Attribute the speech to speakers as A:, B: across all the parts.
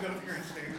A: you go there and stay,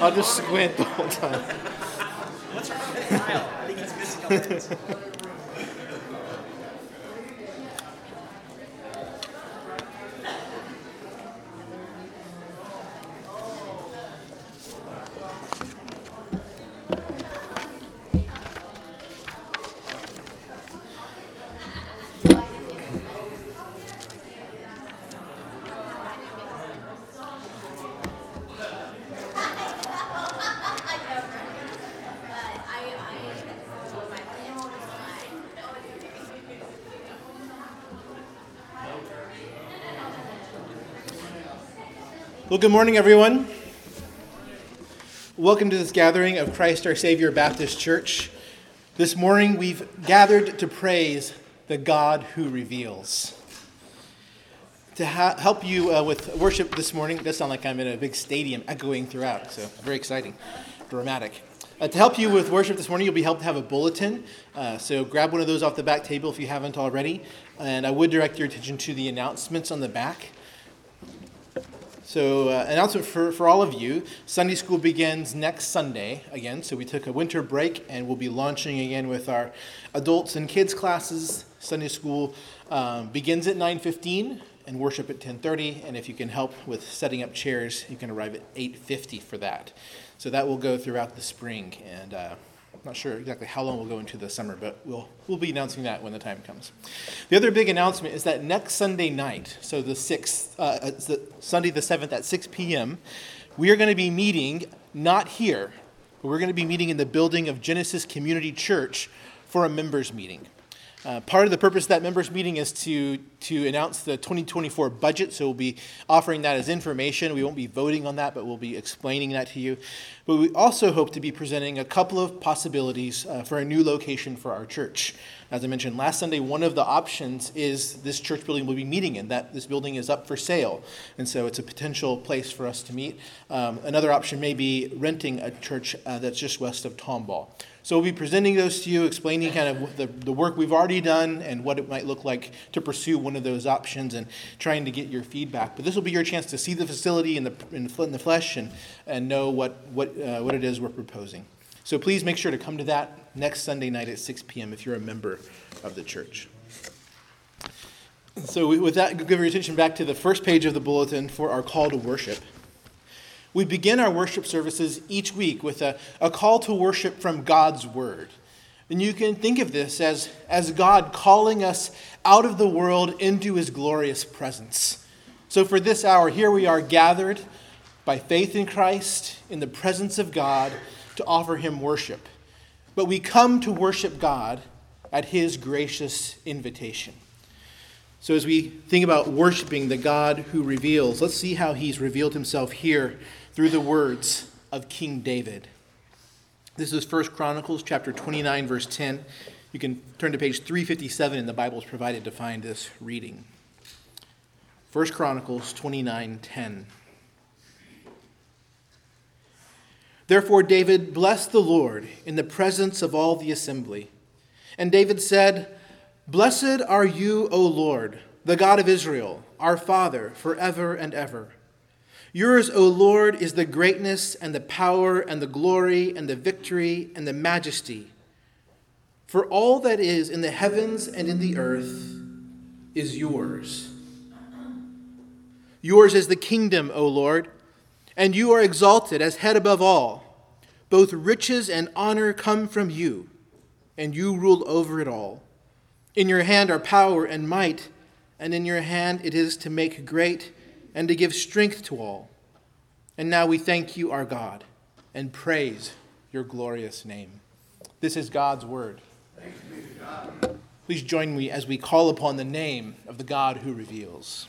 B: I'll just squint the whole time.
C: What's wrong with Kyle? I think he's missing
B: Well, good morning, everyone. Welcome to this gathering of Christ our Savior Baptist Church. This morning we've gathered to praise the God who reveals. To ha- help you uh, with worship this morning, it does sound like I'm in a big stadium echoing throughout, so very exciting, dramatic. Uh, to help you with worship this morning, you'll be helped to have a bulletin. Uh, so grab one of those off the back table if you haven't already. And I would direct your attention to the announcements on the back. So, uh, announcement for, for all of you Sunday school begins next Sunday again. So, we took a winter break and we'll be launching again with our adults and kids classes. Sunday school um, begins at 9.15 and worship at 10.30. And if you can help with setting up chairs, you can arrive at 8.50 for that. So, that will go throughout the spring. And uh, not sure exactly how long we'll go into the summer, but we'll, we'll be announcing that when the time comes. The other big announcement is that next Sunday night, so the 6th, uh, the Sunday the 7th at 6 p.m., we are going to be meeting not here, but we're going to be meeting in the building of Genesis Community Church for a members meeting. Uh, part of the purpose of that members meeting is to, to announce the 2024 budget, so we'll be offering that as information. We won't be voting on that, but we'll be explaining that to you. But we also hope to be presenting a couple of possibilities uh, for a new location for our church. As I mentioned last Sunday, one of the options is this church building we'll be meeting in, that this building is up for sale. And so it's a potential place for us to meet. Um, another option may be renting a church uh, that's just west of Tomball. So we'll be presenting those to you, explaining kind of the, the work we've already done and what it might look like to pursue one of those options and trying to get your feedback. But this will be your chance to see the facility in the, in the, flesh and, and know what, what, uh, what it is we're proposing. So please make sure to come to that next Sunday night at 6 p.m. if you're a member of the church. So, with that, give your attention back to the first page of the bulletin for our call to worship. We begin our worship services each week with a, a call to worship from God's Word. And you can think of this as, as God calling us out of the world into His glorious presence. So, for this hour, here we are gathered by faith in Christ in the presence of God to offer Him worship. But we come to worship God at His gracious invitation. So, as we think about worshiping the God who reveals, let's see how He's revealed Himself here through the words of King David. This is 1 Chronicles chapter 29 verse 10. You can turn to page 357 in the Bibles provided to find this reading. 1 Chronicles 29:10. Therefore David blessed the Lord in the presence of all the assembly. And David said, Blessed are you, O Lord, the God of Israel, our Father, forever and ever. Yours, O Lord, is the greatness and the power and the glory and the victory and the majesty. For all that is in the heavens and in the earth is yours. Yours is the kingdom, O Lord, and you are exalted as head above all. Both riches and honor come from you, and you rule over it all. In your hand are power and might, and in your hand it is to make great and to give strength to all. And now we thank you, our God, and praise your glorious name. This is God's word. Please join me as we call upon the name of the God who reveals.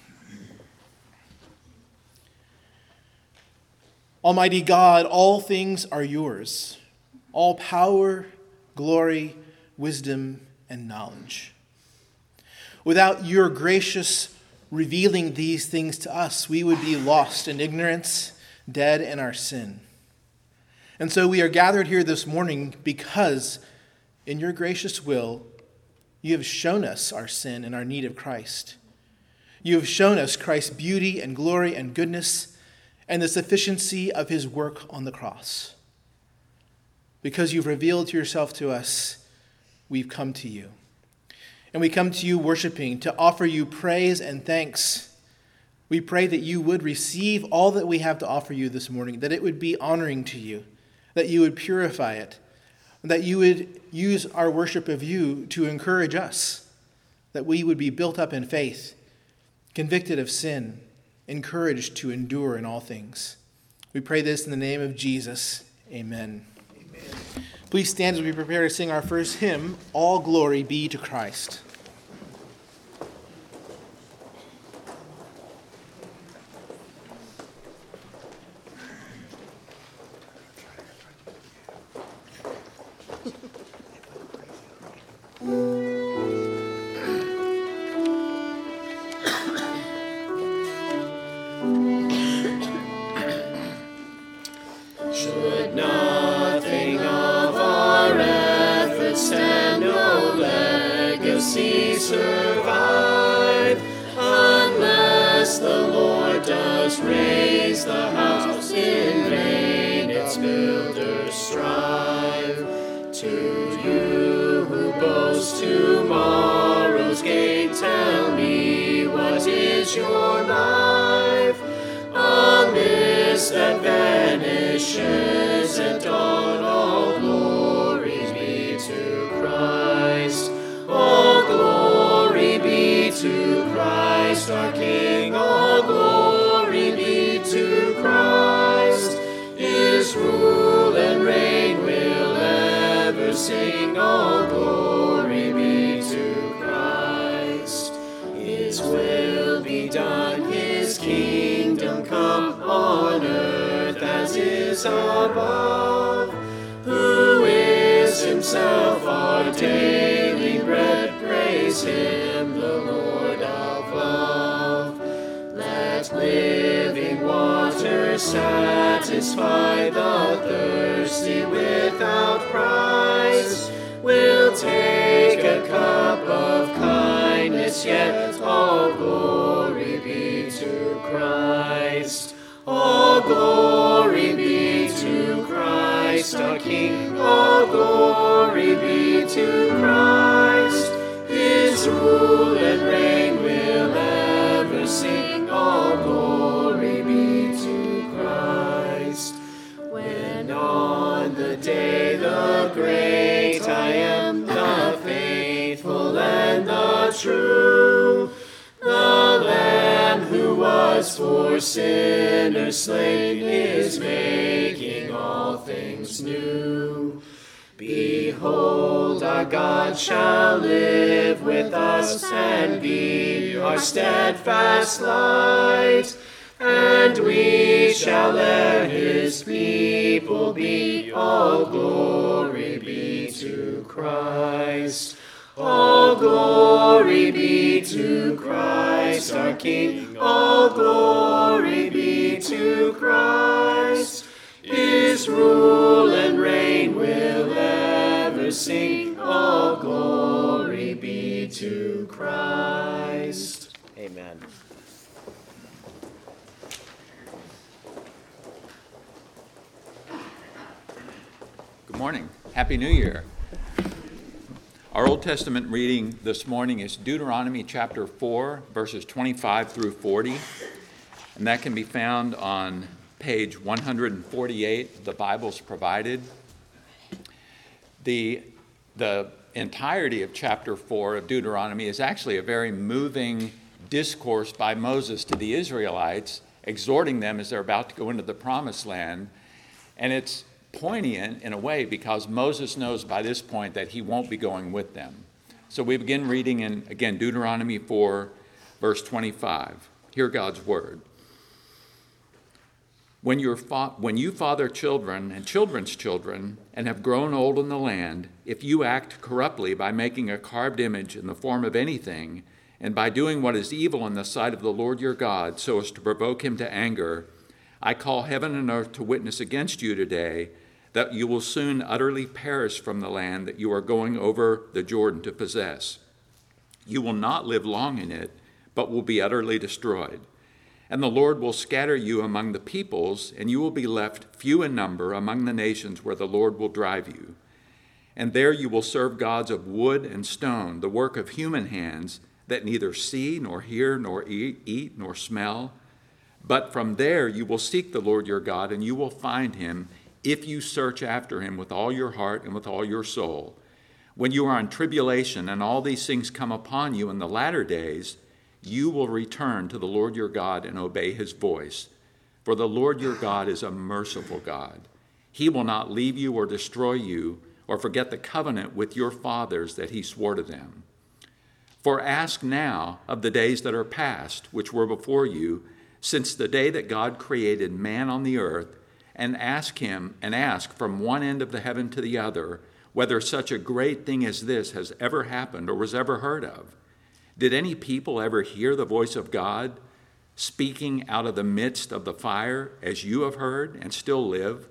B: Almighty God, all things are yours, all power, glory, wisdom, and knowledge. Without your gracious revealing these things to us, we would be lost in ignorance, dead in our sin. And so we are gathered here this morning because, in your gracious will, you have shown us our sin and our need of Christ. You have shown us Christ's beauty and glory and goodness, and the sufficiency of his work on the cross. Because you've revealed yourself to us, we've come to you. And we come to you worshiping to offer you praise and thanks. We pray that you would receive all that we have to offer you this morning, that it would be honoring to you, that you would purify it, that you would use our worship of you to encourage us, that we would be built up in faith, convicted of sin, encouraged to endure in all things. We pray this in the name of Jesus. Amen. Amen. Please stand as we prepare to sing our first hymn, All Glory Be to Christ.
D: voice that vanishes at dawn. All glory be to Christ. All glory be to Christ, our King. All glory be to Christ. His rule and reign will ever sing. All glory. Above, who is himself our daily bread. Praise him, the Lord of love. Let living water satisfy the thirsty without price. We'll take a cup of kindness, yet all glory be to Christ. All glory be to Christ our King. All glory be to Christ. His rule and reign will ever sing. All glory be to Christ. When on the day the great I am, the faithful and the true, was for sinners slain is making all things new. Behold, our God shall live with us and be our steadfast light, and we shall let his people be. All glory be to Christ. All glory be to Christ our King. All glory be to Christ. His rule and reign will ever sing. All glory be to Christ.
E: Amen.
F: Good morning. Happy New Year. Our Old Testament reading this morning is Deuteronomy chapter 4, verses 25 through 40, and that can be found on page 148 the Bible's provided. The, the entirety of chapter 4 of Deuteronomy is actually a very moving discourse by Moses to the Israelites, exhorting them as they're about to go into the promised land. And it's poignant in a way because Moses knows by this point that he won't be going with them. So we begin reading in, again, Deuteronomy 4, verse 25. Hear God's word. When, you fa- when you father children and children's children and have grown old in the land, if you act corruptly by making a carved image in the form of anything, and by doing what is evil in the sight of the Lord your God, so as to provoke him to anger, I call heaven and earth to witness against you today that you will soon utterly perish from the land that you are going over the Jordan to possess. You will not live long in it, but will be utterly destroyed. And the Lord will scatter you among the peoples, and you will be left few in number among the nations where the Lord will drive you. And there you will serve gods of wood and stone, the work of human hands, that neither see, nor hear, nor eat, eat, nor smell. But from there you will seek the Lord your God, and you will find him if you search after him with all your heart and with all your soul. When you are in tribulation and all these things come upon you in the latter days, you will return to the Lord your God and obey his voice. For the Lord your God is a merciful God. He will not leave you or destroy you or forget the covenant with your fathers that he swore to them. For ask now of the days that are past, which were before you, since the day that God created man on the earth, and ask him and ask from one end of the heaven to the other whether such a great thing as this has ever happened or was ever heard of. Did any people ever hear the voice of God speaking out of the midst of the fire as you have heard and still live?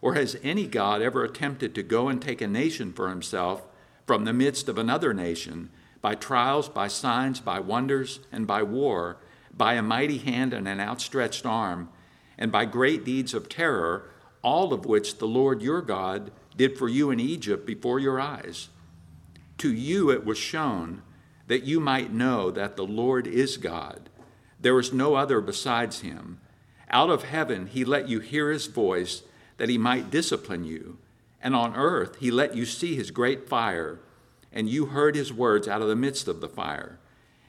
F: Or has any God ever attempted to go and take a nation for himself from the midst of another nation by trials, by signs, by wonders, and by war, by a mighty hand and an outstretched arm, and by great deeds of terror, all of which the Lord your God did for you in Egypt before your eyes? To you it was shown that you might know that the Lord is God. There is no other besides him. Out of heaven he let you hear his voice that he might discipline you. And on earth he let you see his great fire, and you heard his words out of the midst of the fire.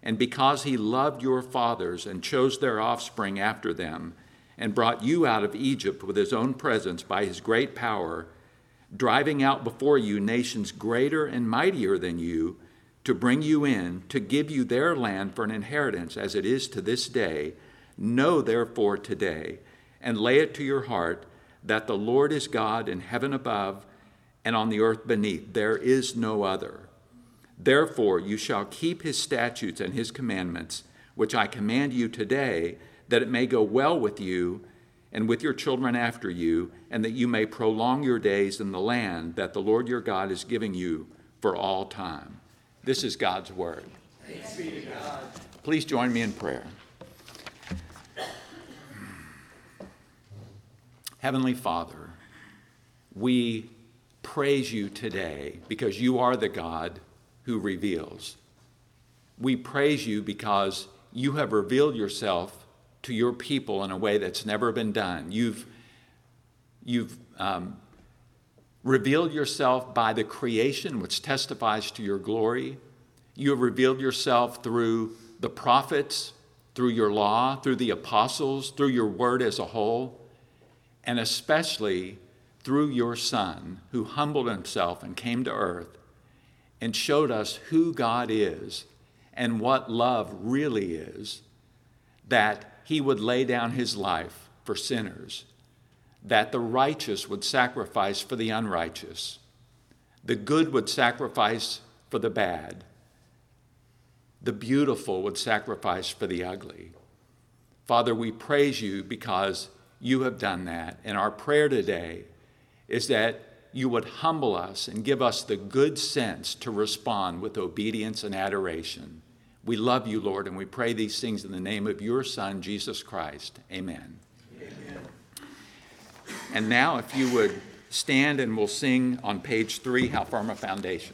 F: And because he loved your fathers and chose their offspring after them, and brought you out of Egypt with his own presence by his great power, driving out before you nations greater and mightier than you, to bring you in, to give you their land for an inheritance as it is to this day, know therefore today, and lay it to your heart that the Lord is God in heaven above and on the earth beneath. There is no other. Therefore, you shall keep his statutes and his commandments, which I command you today, that it may go well with you and with your children after you, and that you may prolong your days in the land that the Lord your God is giving you for all time. This is God's word. Please join me in prayer. Heavenly Father, we praise you today because you are the God who reveals. We praise you because you have revealed yourself to your people in a way that's never been done. You've, you've um, revealed yourself by the creation, which testifies to your glory. You have revealed yourself through the prophets, through your law, through the apostles, through your word as a whole and especially through your Son, who humbled himself and came to earth and showed us who God is and what love really is, that he would lay down his life for sinners, that the righteous would sacrifice for the unrighteous, the good would sacrifice for the bad, the beautiful would sacrifice for the ugly. Father, we praise you because you have done that. And our prayer today is that you would humble us and give us the good sense to respond with obedience and adoration. We love you, Lord, and we pray these things in the name of your Son, Jesus Christ. Amen. Amen. And now, if you would stand and we'll sing on page three, How Firm a Foundation.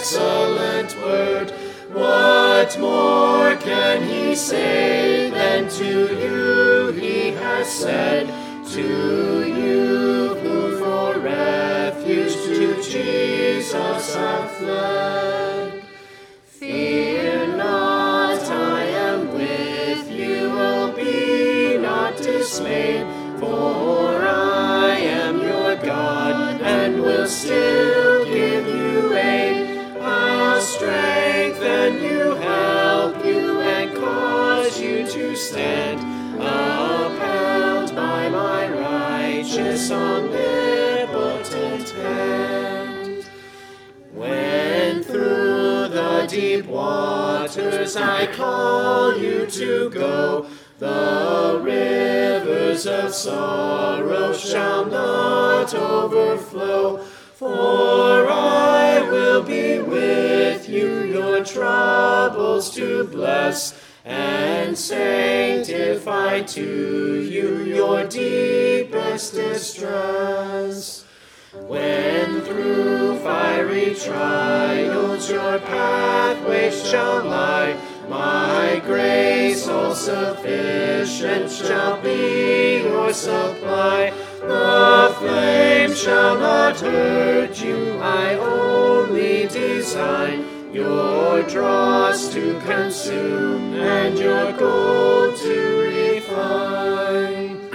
E: Excellent word. What more can he say than to you he has said? To you who for refuge to Jesus have fled. still give you aid, I'll strengthen you, help you, and cause you to stand, upheld by my
D: righteous omnipotent hand. When through the deep waters I call you to go, the rivers of sorrow shall not overflow. For I will be with you, your troubles to bless, and sanctify to you your deepest distress. When through fiery trials your pathway shall lie, my grace all sufficient shall be your supply. The flame shall not hurt you, I only design your dross to consume and your gold to refine.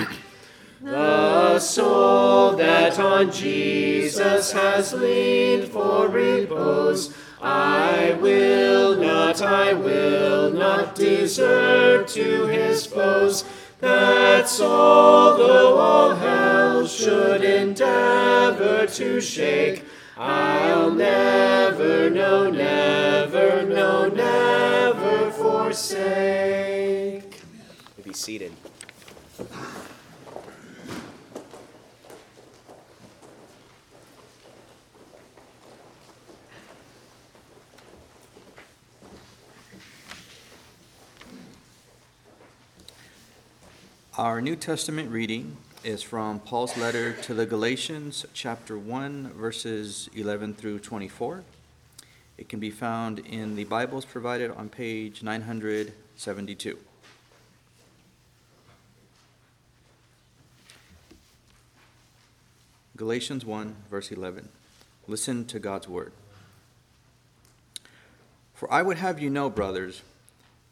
D: The soul that on Jesus has leaned for repose, I will not, I will not desert to his foes. That soul, though all hell should endeavor to shake, I'll never, no, never, no, never forsake. Be seated.
G: Our New Testament reading is from Paul's letter to the Galatians, chapter 1, verses 11 through 24. It can be found in the Bibles provided on page 972. Galatians 1, verse 11. Listen to God's word. For I would have you know, brothers,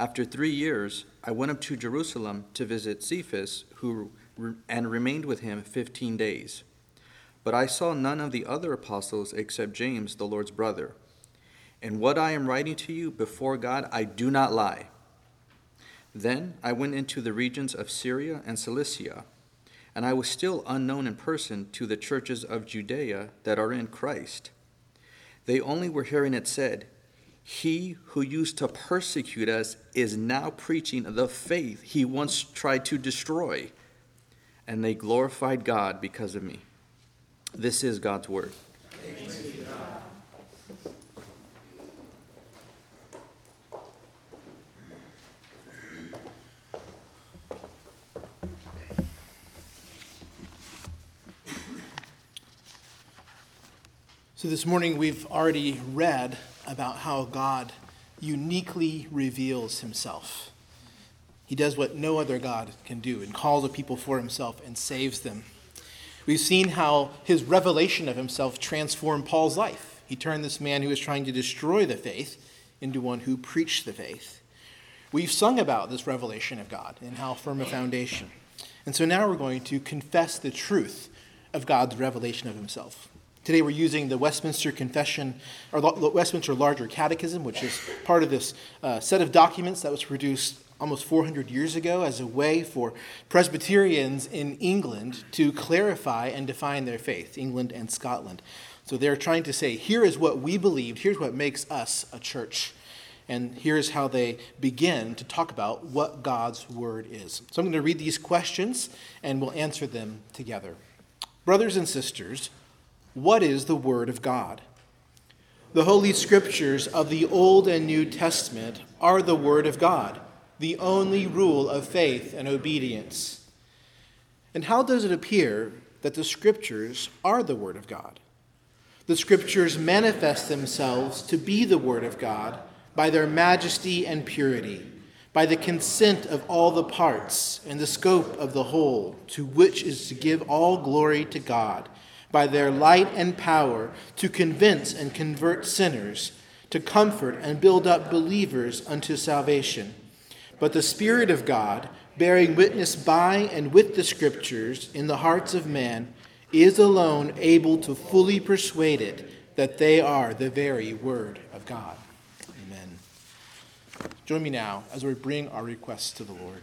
G: after three years, I went up to Jerusalem to visit Cephas, who and remained with him fifteen days. But I saw none of the other apostles except James, the Lord's brother. And what I am writing to you before God, I do not lie. Then I went into the regions of Syria and Cilicia, and I was still unknown in person to the churches of Judea that are in Christ. They only were hearing it said, He who used to persecute us is now preaching the faith he once tried to destroy. And they glorified God because of me. This is God's word.
B: So, this morning we've already read about how God uniquely reveals himself. He does what no other God can do and calls a people for himself and saves them. We've seen how his revelation of himself transformed Paul's life. He turned this man who was trying to destroy the faith into one who preached the faith. We've sung about this revelation of God and how firm a foundation. And so now we're going to confess the truth of God's revelation of himself. Today we're using the Westminster Confession, or the Westminster Larger Catechism, which is part of this uh, set of documents that was produced almost 400 years ago as a way for Presbyterians in England to clarify and define their faith, England and Scotland. So they're trying to say, here is what we believed, here's what makes us a church. And here's how they begin to talk about what God's word is. So I'm going to read these questions and we'll answer them together. Brothers and sisters, what is the Word of God? The Holy Scriptures of the Old and New Testament are the Word of God, the only rule of faith and obedience. And how does it appear that the Scriptures are the Word of God? The Scriptures manifest themselves to be the Word of God by their majesty and purity, by the consent of all the parts and the scope of the whole, to which is to give all glory to God, by their light and power to convince and convert sinners, to comfort and build up believers unto salvation. But the Spirit of God, bearing witness by and with the Scriptures in the hearts of man, is alone able to fully persuade it that they are the very Word of God. Amen. Join me now as we bring our requests to the Lord.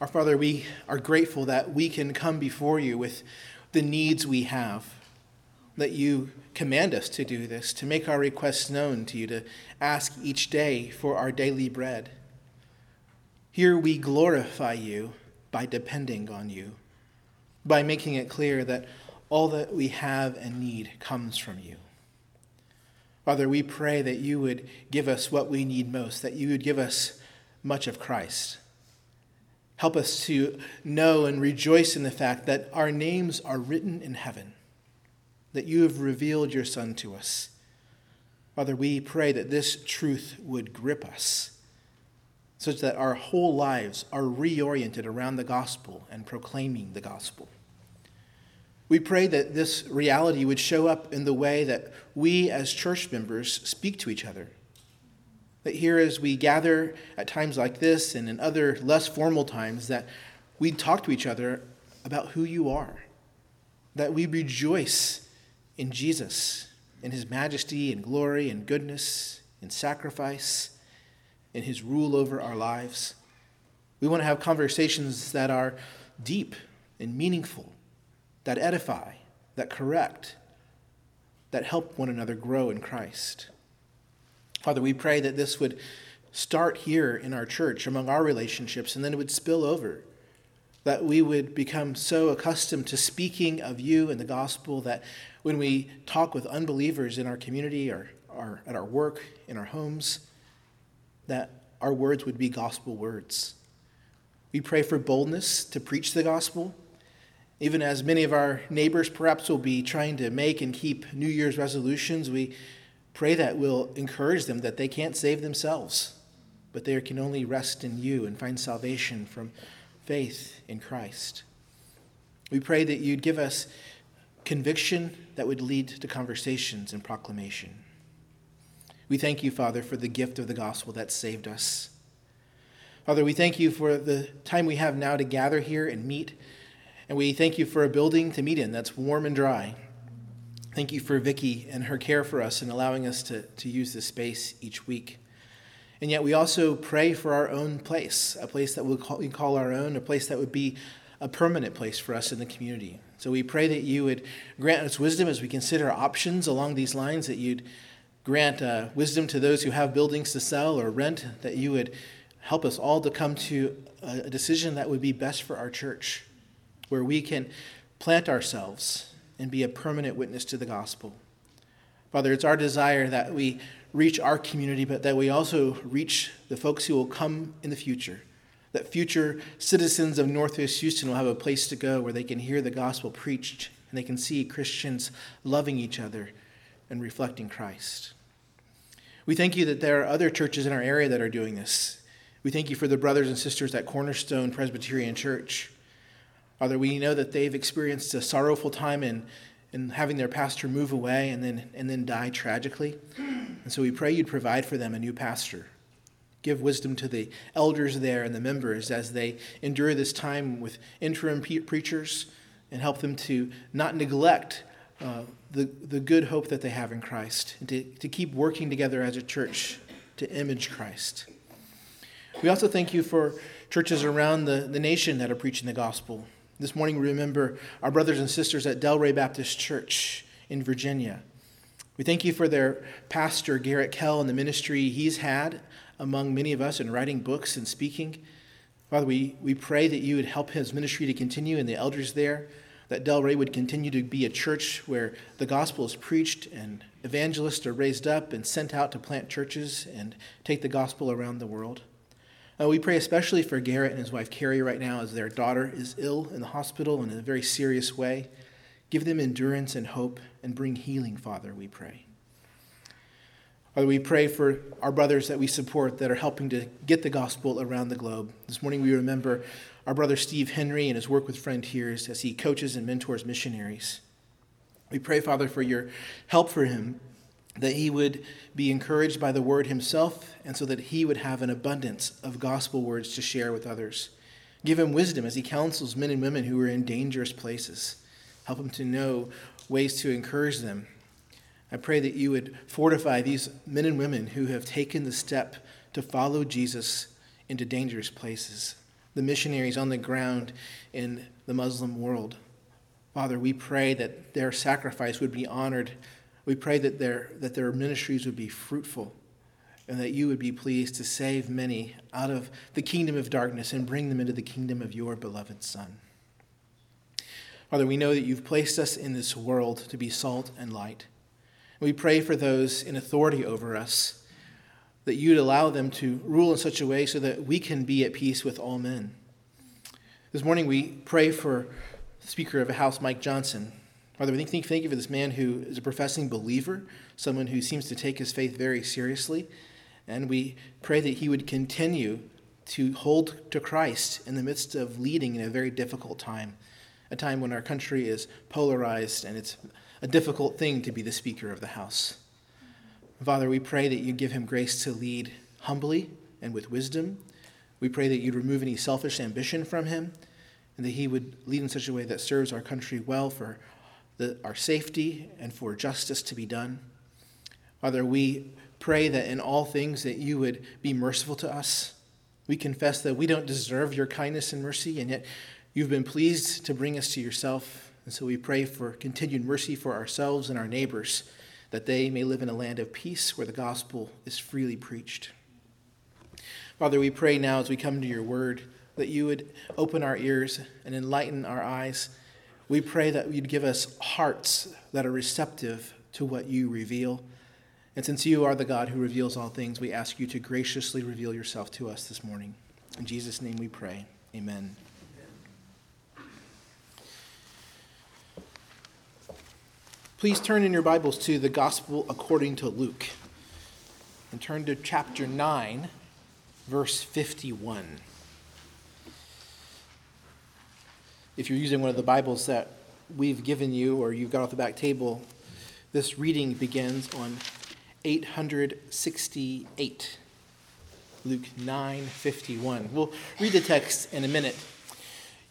B: Our Father, we are grateful that we can come before you with the needs we have, that you command us to do this, to make our requests known to you, to ask each day for our daily bread. Here we glorify you by depending on you, by making it clear that all that we have and need comes from you. Father, we pray that you would give us what we need most, that you would give us much of Christ. Help us to know and rejoice in the fact that our names are written in heaven, that you have revealed your Son to us. Father, we pray that this truth would grip us such that our whole lives are reoriented around the gospel and proclaiming the gospel. We pray that this reality would show up in the way that we as church members speak to each other. That here, as we gather at times like this and in other less formal times, that we talk to each other about who you are. That we rejoice in Jesus, in his majesty and glory and goodness and sacrifice in his rule over our lives. We want to have conversations that are deep and meaningful, that edify, that correct, that help one another grow in Christ. Father, we pray that this would start here in our church among our relationships and then it would spill over. That we would become so accustomed to speaking of you and the gospel that when we talk with unbelievers in our community or, or at our work, in our homes, that our words would be gospel words. We pray for boldness to preach the gospel, even as many of our neighbors perhaps will be trying to make and keep New Year's resolutions. We pray that we'll encourage them that they can't save themselves, but they can only rest in you and find salvation from faith in Christ. We pray that you'd give us conviction that would lead to conversations and proclamation. We thank you, Father, for the gift of the gospel that saved us. Father, we thank you for the time we have now to gather here and meet. And we thank you for a building to meet in that's warm and dry. Thank you for Vicki and her care for us and allowing us to, to use this space each week. And yet we also pray for our own place, a place that we'll call, we call our own, a place that would be a permanent place for us in the community. So we pray that you would grant us wisdom as we consider options along these lines, that you'd grant uh, wisdom to those who have buildings to sell or rent, that you would help us all to come to a decision that would be best for our church, where we can plant ourselves and be a permanent witness to the gospel. Father, it's our desire that we reach our community, but that we also reach the folks who will come in the future. That future citizens of Northwest Houston will have a place to go where they can hear the gospel preached and they can see Christians loving each other and reflecting Christ. We thank you that there are other churches in our area that are doing this. We thank you for the brothers and sisters at Cornerstone Presbyterian Church. Father, we know that they've experienced a sorrowful time in, in having their pastor move away and then, and then die tragically. And so we pray you'd provide for them a new pastor. Give wisdom to the elders there and the members as they endure this time with interim preachers and help them to not neglect uh, the, the good hope that they have in Christ, and to, to keep working together as a church to image Christ. We also thank you for churches around the, the nation that are preaching the gospel. This morning, we remember our brothers and sisters at Del Ray Baptist Church in Virginia. We thank you for their pastor, Garrett Kell, and the ministry he's had among many of us in writing books and speaking. Father, we, we pray that you would help his ministry to continue and the elders there, that Del Ray would continue to be a church where the gospel is preached and evangelists are raised up and sent out to plant churches and take the gospel around the world. Uh, we pray especially for Garrett and his wife Carrie right now as their daughter is ill in the hospital and in a very serious way. Give them endurance and hope and bring healing, Father, we pray. Father, we pray for our brothers that we support that are helping to get the gospel around the globe. This morning we remember our brother Steve Henry and his work with Frontiers as he coaches and mentors missionaries. We pray, Father, for your help for him, that he would be encouraged by the word himself, and so that he would have an abundance of gospel words to share with others. Give him wisdom as he counsels men and women who are in dangerous places. Help him to know ways to encourage them. I pray that you would fortify these men and women who have taken the step to follow Jesus into dangerous places, the missionaries on the ground in the Muslim world. Father, we pray that their sacrifice would be honored. We pray that their, that their ministries would be fruitful and that you would be pleased to save many out of the kingdom of darkness and bring them into the kingdom of your beloved Son. Father, we know that you've placed us in this world to be salt and light. We pray for those in authority over us that you'd allow them to rule in such a way so that we can be at peace with all men. This morning we pray for Speaker of the House, Mike Johnson. Father, we thank, thank you for this man who is a professing believer, someone who seems to take his faith very seriously. And we pray that he would continue to hold to Christ in the midst of leading in a very difficult time a time when our country is polarized and it's a difficult thing to be the Speaker of the House. Father, we pray that you give him grace to lead humbly and with wisdom. We pray that you'd remove any selfish ambition from him and that he would lead in such a way that serves our country well for the, our safety and for justice to be done. Father, we pray that in all things that you would be merciful to us. We confess that we don't deserve your kindness and mercy, and yet You've been pleased to bring us to yourself, and so we pray for continued mercy for ourselves and our neighbors, that they may live in a land of peace where the gospel is freely preached. Father, we pray now as we come to your word that you would open our ears and enlighten our eyes. We pray that you'd give us hearts that are receptive to what you reveal. And since you are the God who reveals all things, we ask you to graciously reveal yourself to us this morning. In Jesus' name we pray. Amen. Please turn in your Bibles to the Gospel according to Luke and turn to chapter 9, verse 51. If you're using one of the Bibles that we've given you or you've got off the back table, this reading begins on 868. Luke 9:51. We'll read the text in a minute.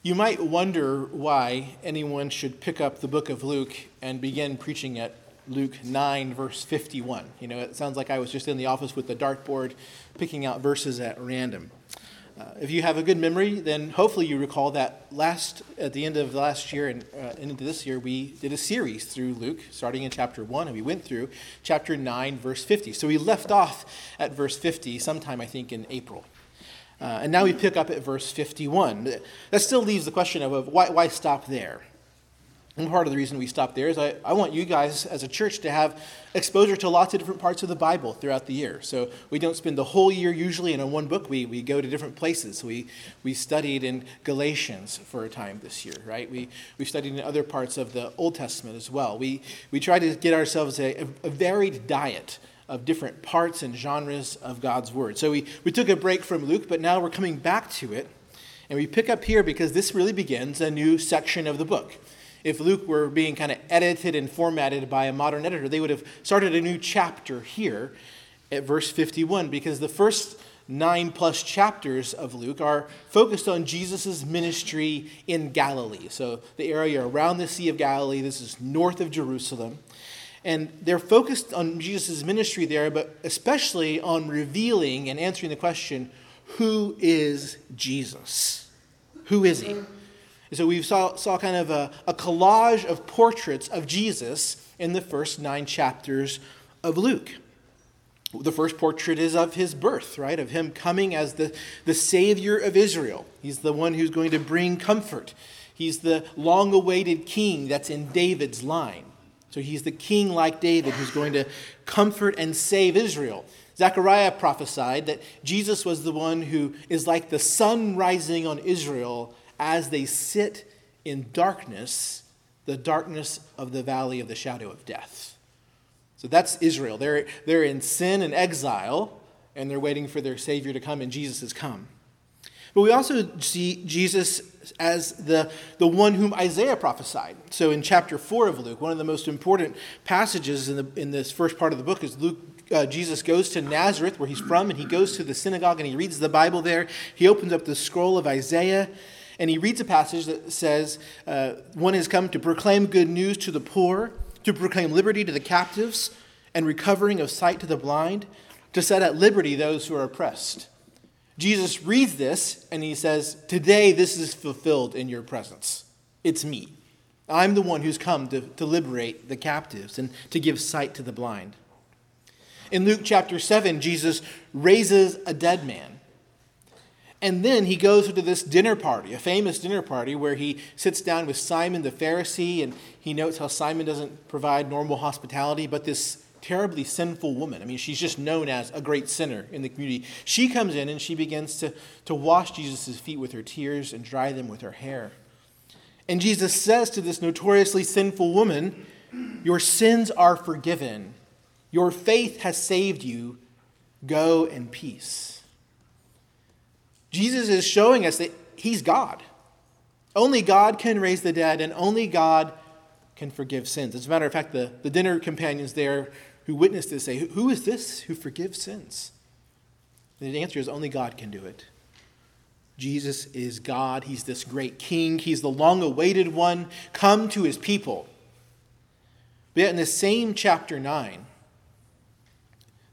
B: You might wonder why anyone should pick up the book of Luke and begin preaching at Luke 9, verse 51. You know, it sounds like I was just in the office with the dartboard picking out verses at random. Uh, if you have a good memory, then hopefully you recall that last at the end of last year and uh, into this year, we did a series through Luke, starting in chapter one, and we went through chapter nine, verse fifty. So we left off at verse fifty sometime, I think, in April. Uh, and now we pick up at verse 51. That still leaves the question of, of why, why stop there? And part of the reason we stop there is I, I want you guys as a church to have exposure to lots of different parts of the Bible throughout the year. So we don't spend the whole year usually in one book. We, we go to different places. We, we studied in Galatians for a time this year, right? We, we studied in other parts of the Old Testament as well. We, we try to get ourselves a, a varied diet of different parts and genres of God's Word. So we, we took a break from Luke, but now we're coming back to it. And we pick up here because this really begins a new section of the book. If Luke were being kind of edited and formatted by a modern editor, they would have started a new chapter here at verse 51 because the first nine plus chapters of Luke are focused on Jesus' ministry in Galilee. So, the area around the Sea of Galilee, this is north of Jerusalem. And they're focused on Jesus' ministry there, but especially on revealing and answering the question who is Jesus? Who is he? And so we saw, saw kind of a, a collage of portraits of Jesus in the first nine chapters of Luke. The first portrait is of his birth, right? Of him coming as the, the Savior of Israel. He's the one who's going to bring comfort. He's the long awaited king that's in David's line. So he's the king like David who's going to comfort and save Israel. Zechariah prophesied that Jesus was the one who is like the sun rising on Israel as they sit in darkness, the darkness of the valley of the shadow of death. So that's Israel. They're, they're in sin and exile, and they're waiting for their Savior to come, and Jesus has come. But we also see Jesus as the, the one whom Isaiah prophesied. So in chapter 4 of Luke, one of the most important passages in, the, in this first part of the book is Luke. Uh, Jesus goes to Nazareth, where he's from, and he goes to the synagogue and he reads the Bible there. He opens up the scroll of Isaiah and he reads a passage that says, uh, One has come to proclaim good news to the poor to proclaim liberty to the captives and recovering of sight to the blind, to set at liberty those who are oppressed. Jesus reads this and he says, Today this is fulfilled in your presence. It's me. I'm the one who's come to, to liberate the captives and to give sight to the blind. In Luke chapter 7, Jesus raises a dead man. And then he goes to this dinner party, a famous dinner party, where he sits down with Simon the Pharisee, and he notes how Simon doesn't provide normal hospitality, but this terribly sinful woman, I mean, she's just known as a great sinner in the community, she comes in and she begins to, to wash Jesus' feet with her tears and dry them with her hair. And Jesus says to this notoriously sinful woman, Your sins are forgiven. Your faith has saved you. Go in peace. Jesus is showing us that he's God. Only God can raise the dead, and only God can forgive sins. As a matter of fact, the, the dinner companions there who witnessed this say, Who is this who forgives sins? And the answer is only God can do it. Jesus is God. He's this great king. He's the long awaited one come to his people. But yet, in the same chapter 9,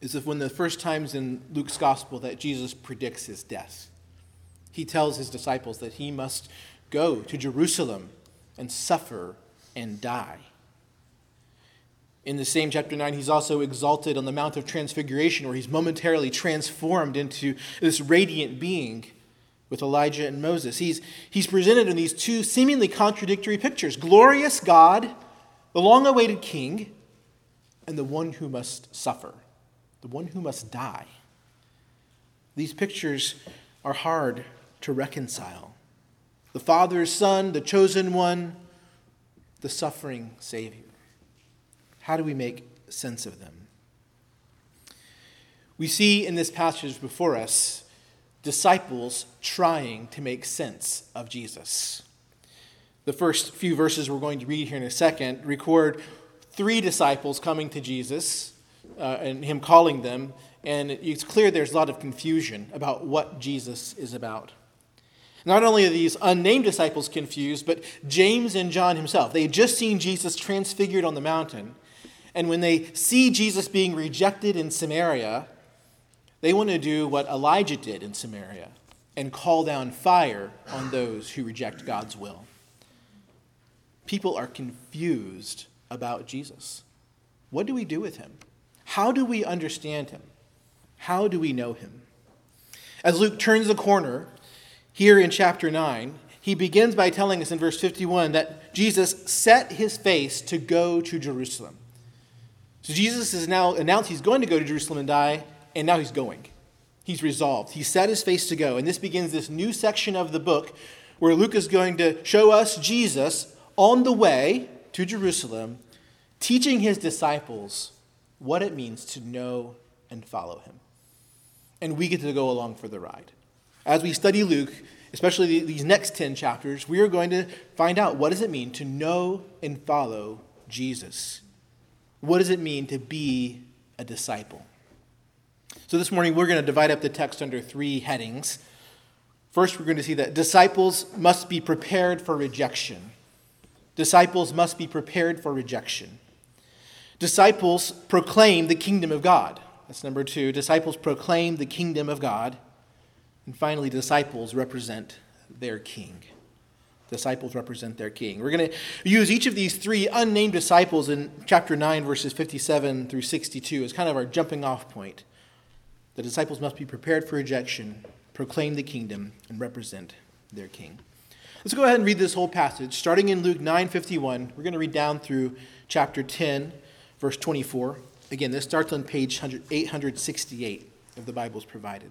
B: is of the first times in Luke's gospel that Jesus predicts his death he tells his disciples that he must go to Jerusalem and suffer and die. In the same chapter 9, he's also exalted on the Mount of Transfiguration, where he's momentarily transformed into this radiant being with Elijah and Moses. He's, he's presented in these two seemingly contradictory pictures glorious God, the long awaited king, and the one who must suffer, the one who must die. These pictures are hard to reconcile. The Father's Son, the chosen one, the suffering Savior. How do we make sense of them? We see in this passage before us disciples trying to make sense of Jesus. The first few verses we're going to read here in a second record three disciples coming to Jesus uh, and him calling them, and it's clear there's a lot of confusion about what Jesus is about. Not only are these unnamed disciples confused, but James and John himself. They had just seen Jesus transfigured on the mountain. And when they see Jesus being rejected in Samaria, they want to do what Elijah did in Samaria and call down fire on those who reject God's will. People are confused about Jesus. What do we do with him? How do we understand him? How do we know him? As Luke turns the corner here in chapter 9, he begins by telling us in verse 51 that Jesus set his face to go to Jerusalem. So Jesus has now announced he's going to go to Jerusalem and die, and now he's going. He's resolved. He set his face to go. And this begins this new section of the book where Luke is going to show us Jesus on the way to Jerusalem, teaching his disciples what it means to know and follow him. And we get to go along for the ride. As we study Luke, especially these next 10 chapters, we are going to find out what does it mean to know and follow Jesus? What does it mean to be a disciple? So this morning we're going to divide up the text under three headings. First, we're going to see that disciples must be prepared for rejection. Disciples must be prepared for rejection. Disciples proclaim the kingdom of God. That's number two. Disciples proclaim the kingdom of God. And finally, disciples represent their king. disciples represent their king. We're going to use each of these three unnamed disciples in chapter 9, verses 57 through 62 as kind of our jumping off point. The disciples must be prepared for rejection, proclaim the kingdom, and represent their king. Let's go ahead and read this whole passage. Starting in Luke 9:51, we're going to read down through chapter 10, verse 24. Again, this starts on page 868 of the Bibles provided.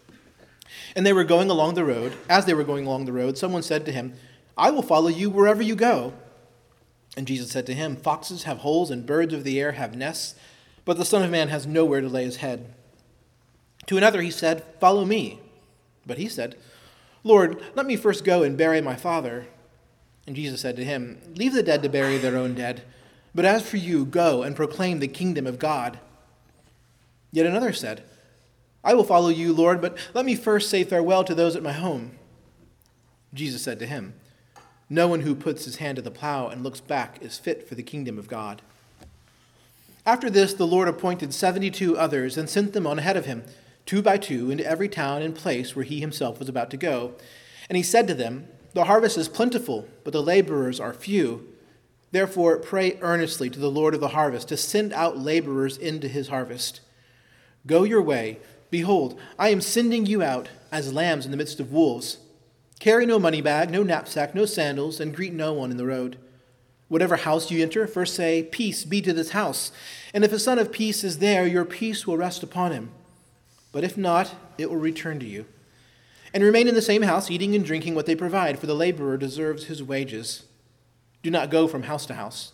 B: And they were going along the road. As they were going along the road, someone said to him, I will follow you wherever you go. And Jesus said to him, Foxes have holes, and birds of the air have nests, but the Son of Man has nowhere to lay his head. To another he said, Follow me. But he said, Lord, let me first go and bury my father. And Jesus said to him, Leave the dead to bury their own dead, but as for you, go and proclaim the kingdom of God. Yet another said, I will follow you, Lord, but let me first say farewell to those at my home. Jesus said to him, No one who puts his hand to the plow and looks back is fit for the kingdom of God. After this, the Lord appointed seventy two others and sent them on ahead of him, two by two, into every town and place where he himself was about to go. And he said to them, The harvest is plentiful, but the laborers are few. Therefore, pray earnestly to the Lord of the harvest to send out laborers into his harvest. Go your way. Behold, I am sending you out as lambs in the midst of wolves. Carry no money bag, no knapsack, no sandals, and greet no one in the road. Whatever house you enter, first say, Peace be to this house. And if a son of peace is there, your peace will rest upon him. But if not, it will return to you. And remain in the same house, eating and drinking what they provide, for the laborer deserves his wages. Do not go from house to house.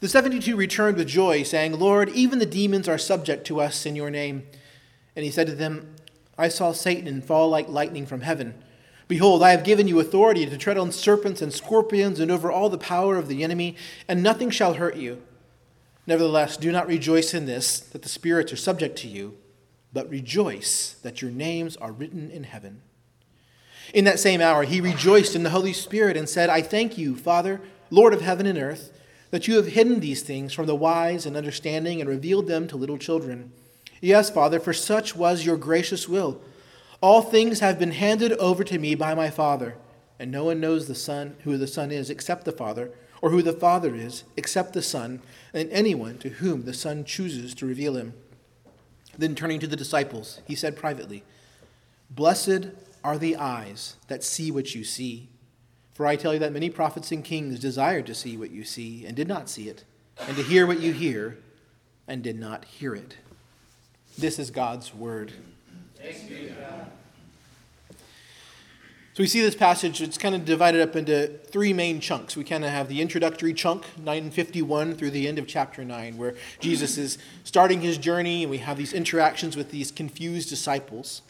B: The 72 returned with joy, saying, Lord, even the demons are subject to us in your name. And he said to them, I saw Satan fall like lightning from heaven. Behold, I have given you authority to tread on serpents and scorpions and over all the power of the enemy, and nothing shall hurt you. Nevertheless, do not rejoice in this, that the spirits are subject to you, but rejoice that your names are written in heaven. In that same hour, he rejoiced in the Holy Spirit and said, I thank you, Father, Lord of heaven and earth that you have hidden these things from the wise and understanding and revealed them to little children. Yes, Father, for such was your gracious will. All things have been handed over to me by my Father, and no one knows the Son who the Son is except the Father, or who the Father is except the Son, and anyone to whom the Son chooses to reveal him. Then turning to the disciples, he said privately, Blessed are the eyes that see what you see. For I tell you that many prophets and kings desired to see what you see and did not see it, and to hear what you hear and did not hear it. This is God's word. So we see this passage, it's kind of divided up into three main chunks. We kind of have the introductory chunk, 951 through the end of chapter 9, where Jesus is starting his journey, and we have these interactions with these confused disciples.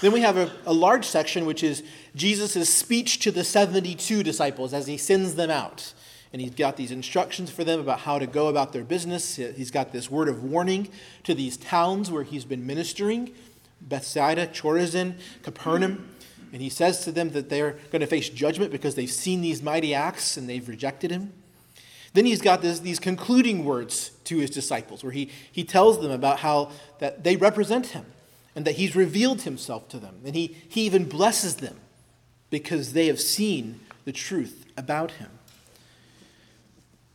B: Then we have a, a large section which is Jesus' speech to the 72 disciples as he sends them out. And he's got these instructions for them about how to go about their business. He's got this word of warning to these towns where he's been ministering Bethsaida, Chorazin, Capernaum. and he says to them that they're going to face judgment because they've seen these mighty acts and they've rejected him. Then he's got this, these concluding words to his disciples where he, he tells them about how that they represent him and that he's revealed himself to them. And he, he even blesses them because they have seen the truth about him.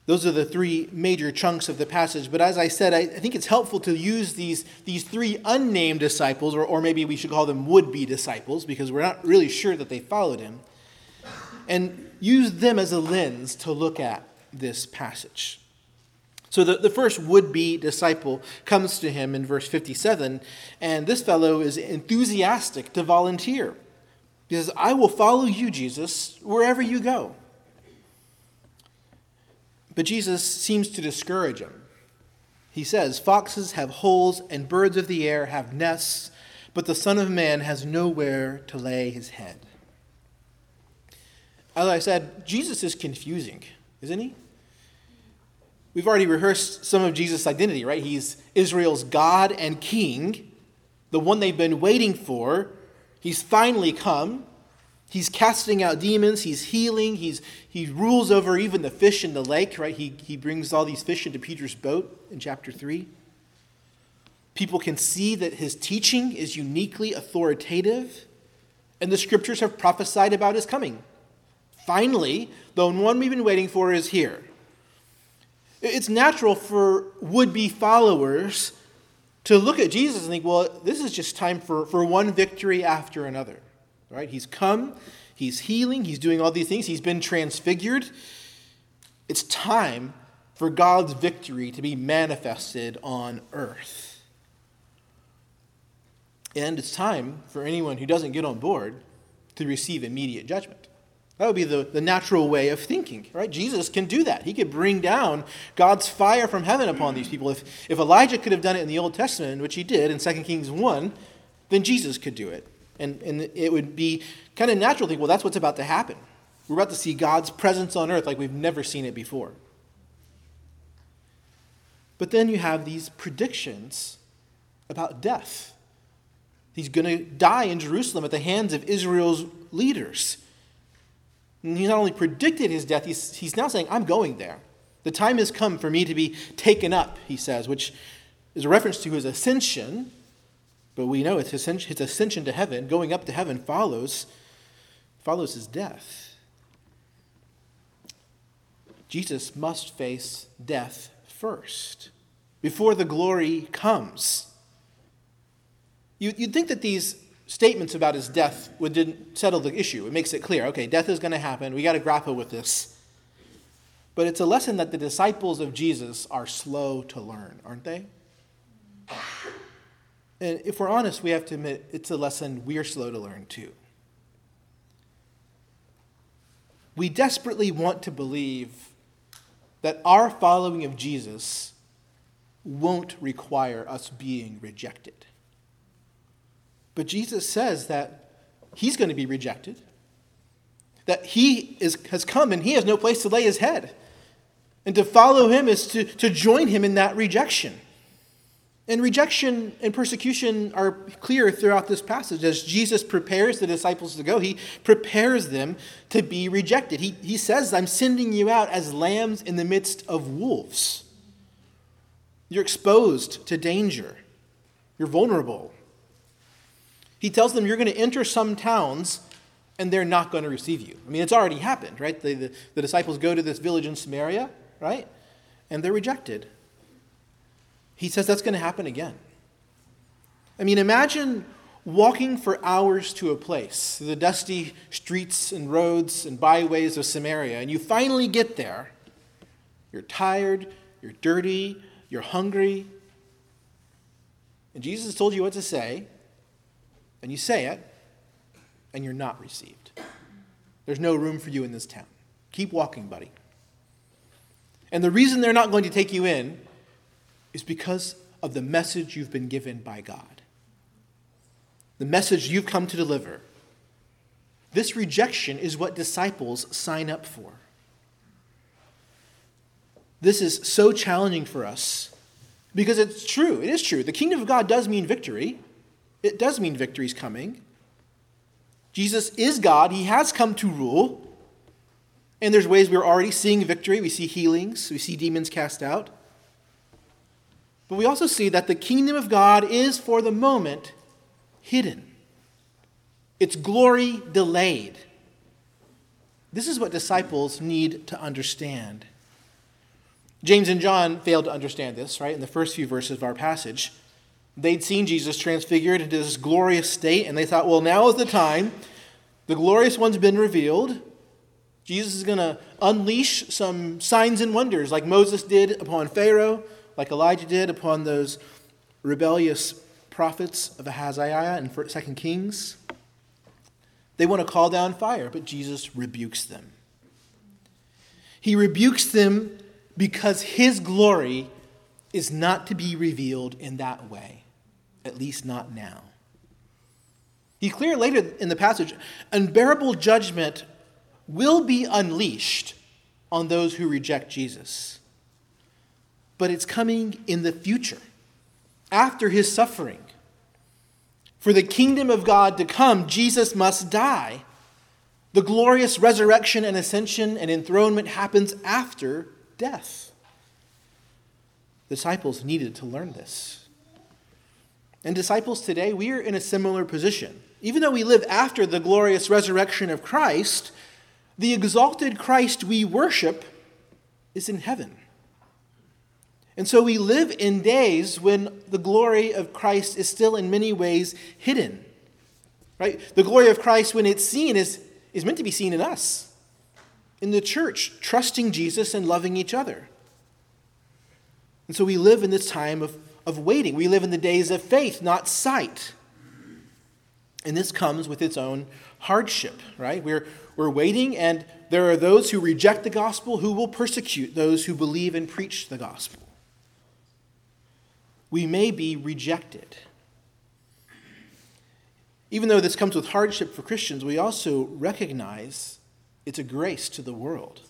B: Those are the three major chunks of the passage. But as I said, I, I think it's helpful to use these, these three unnamed disciples, or, or maybe we should call them would be disciples, because we're not really sure that they followed him, and use them as a lens to look at this passage. So the, the first would be disciple comes to him in verse 57, and this fellow is enthusiastic to volunteer. He says, I will follow you, Jesus, wherever you go. But Jesus seems to discourage him. He says, Foxes have holes and birds of the air have nests, but the Son of Man has nowhere to lay his head. As I said, Jesus is confusing, isn't he? We've already rehearsed some of Jesus' identity, right? He's Israel's God and King, the one they've been waiting for. He's finally come. He's casting out demons, he's healing, he's, he rules over even the fish in the lake, right? He, he brings all these fish into Peter's boat in chapter 3. People can see that his teaching is uniquely authoritative, and the scriptures have prophesied about his coming. Finally, the one we've been waiting for is here. It's natural for would be followers to look at Jesus and think, well, this is just time for, for one victory after another. Right? He's come, he's healing, he's doing all these things, he's been transfigured. It's time for God's victory to be manifested on earth. And it's time for anyone who doesn't get on board to receive immediate judgment. That would be the, the natural way of thinking, right? Jesus can do that. He could bring down God's fire from heaven upon these people. If, if Elijah could have done it in the Old Testament, which he did in 2 Kings 1, then Jesus could do it. And, and it would be kind of natural to think, well, that's what's about to happen. We're about to see God's presence on earth like we've never seen it before. But then you have these predictions about death. He's going to die in Jerusalem at the hands of Israel's leaders. He not only predicted his death, he's, he's now saying, I'm going there. The time has come for me to be taken up, he says, which is a reference to his ascension but we know his ascension, his ascension to heaven, going up to heaven, follows, follows his death. Jesus must face death first before the glory comes. You, would think that these statements about his death didn't settle the issue. It makes it clear okay, death is going to happen. We got to grapple with this. But it's a lesson that the disciples of Jesus are slow to learn, aren't they? And if we're honest, we have to admit it's a lesson we are slow to learn too. We desperately want to believe that our following of Jesus won't require us being rejected. But Jesus says that he's going to be rejected, that he is, has come and he has no place to lay his head. And to follow him is to, to join him in that rejection. And rejection and persecution are clear throughout this passage. As Jesus prepares the disciples to go, he prepares them to be rejected. He, he says, I'm sending you out as lambs in the midst of wolves. You're exposed to danger, you're vulnerable. He tells them, You're going to enter some towns and they're not going to receive you. I mean, it's already happened, right? The, the, the disciples go to this village in Samaria, right? And they're rejected he says that's going to happen again. I mean, imagine walking for hours to a place, the dusty streets and roads and byways of Samaria, and you finally get there. You're tired, you're dirty, you're hungry, and Jesus told you what to say, and you say it, and you're not received. There's no room for you in this town. Keep walking, buddy. And the reason they're not going to take you in is because of the message you've been given by God, the message you've come to deliver. This rejection is what disciples sign up for. This is so challenging for us because it's true. It is true. The kingdom of God does mean victory, it does mean victory is coming. Jesus is God, he has come to rule. And there's ways we're already seeing victory. We see healings, we see demons cast out. But we also see that the kingdom of God is, for the moment, hidden, its glory delayed. This is what disciples need to understand. James and John failed to understand this, right, in the first few verses of our passage. They'd seen Jesus transfigured into this glorious state, and they thought, well, now is the time. The glorious one's been revealed. Jesus is going to unleash some signs and wonders like Moses did upon Pharaoh, like Elijah did upon those rebellious prophets of Ahaziah in 2 Kings. They want to call down fire, but Jesus rebukes them. He rebukes them because his glory is not to be revealed in that way, at least not now. He clear later in the passage, unbearable judgment will be unleashed on those who reject Jesus. But it's coming in the future, after his suffering. For the kingdom of God to come, Jesus must die. The glorious resurrection and ascension and enthronement happens after death. Disciples needed to learn this. And disciples today, we are in a similar position. Even though we live after the glorious resurrection of Christ, the exalted Christ we worship is in heaven. And so we live in days when the glory of Christ is still in many ways hidden. Right? The glory of Christ, when it's seen, is, is meant to be seen in us, in the church, trusting Jesus and loving each other. And so we live in this time of, of waiting. We live in the days of faith, not sight. And this comes with its own hardship, right? We're, we're waiting, and there are those who reject the gospel who will persecute those who believe and preach the gospel. We may be rejected. Even though this comes with hardship for Christians, we also recognize it's a grace to the world.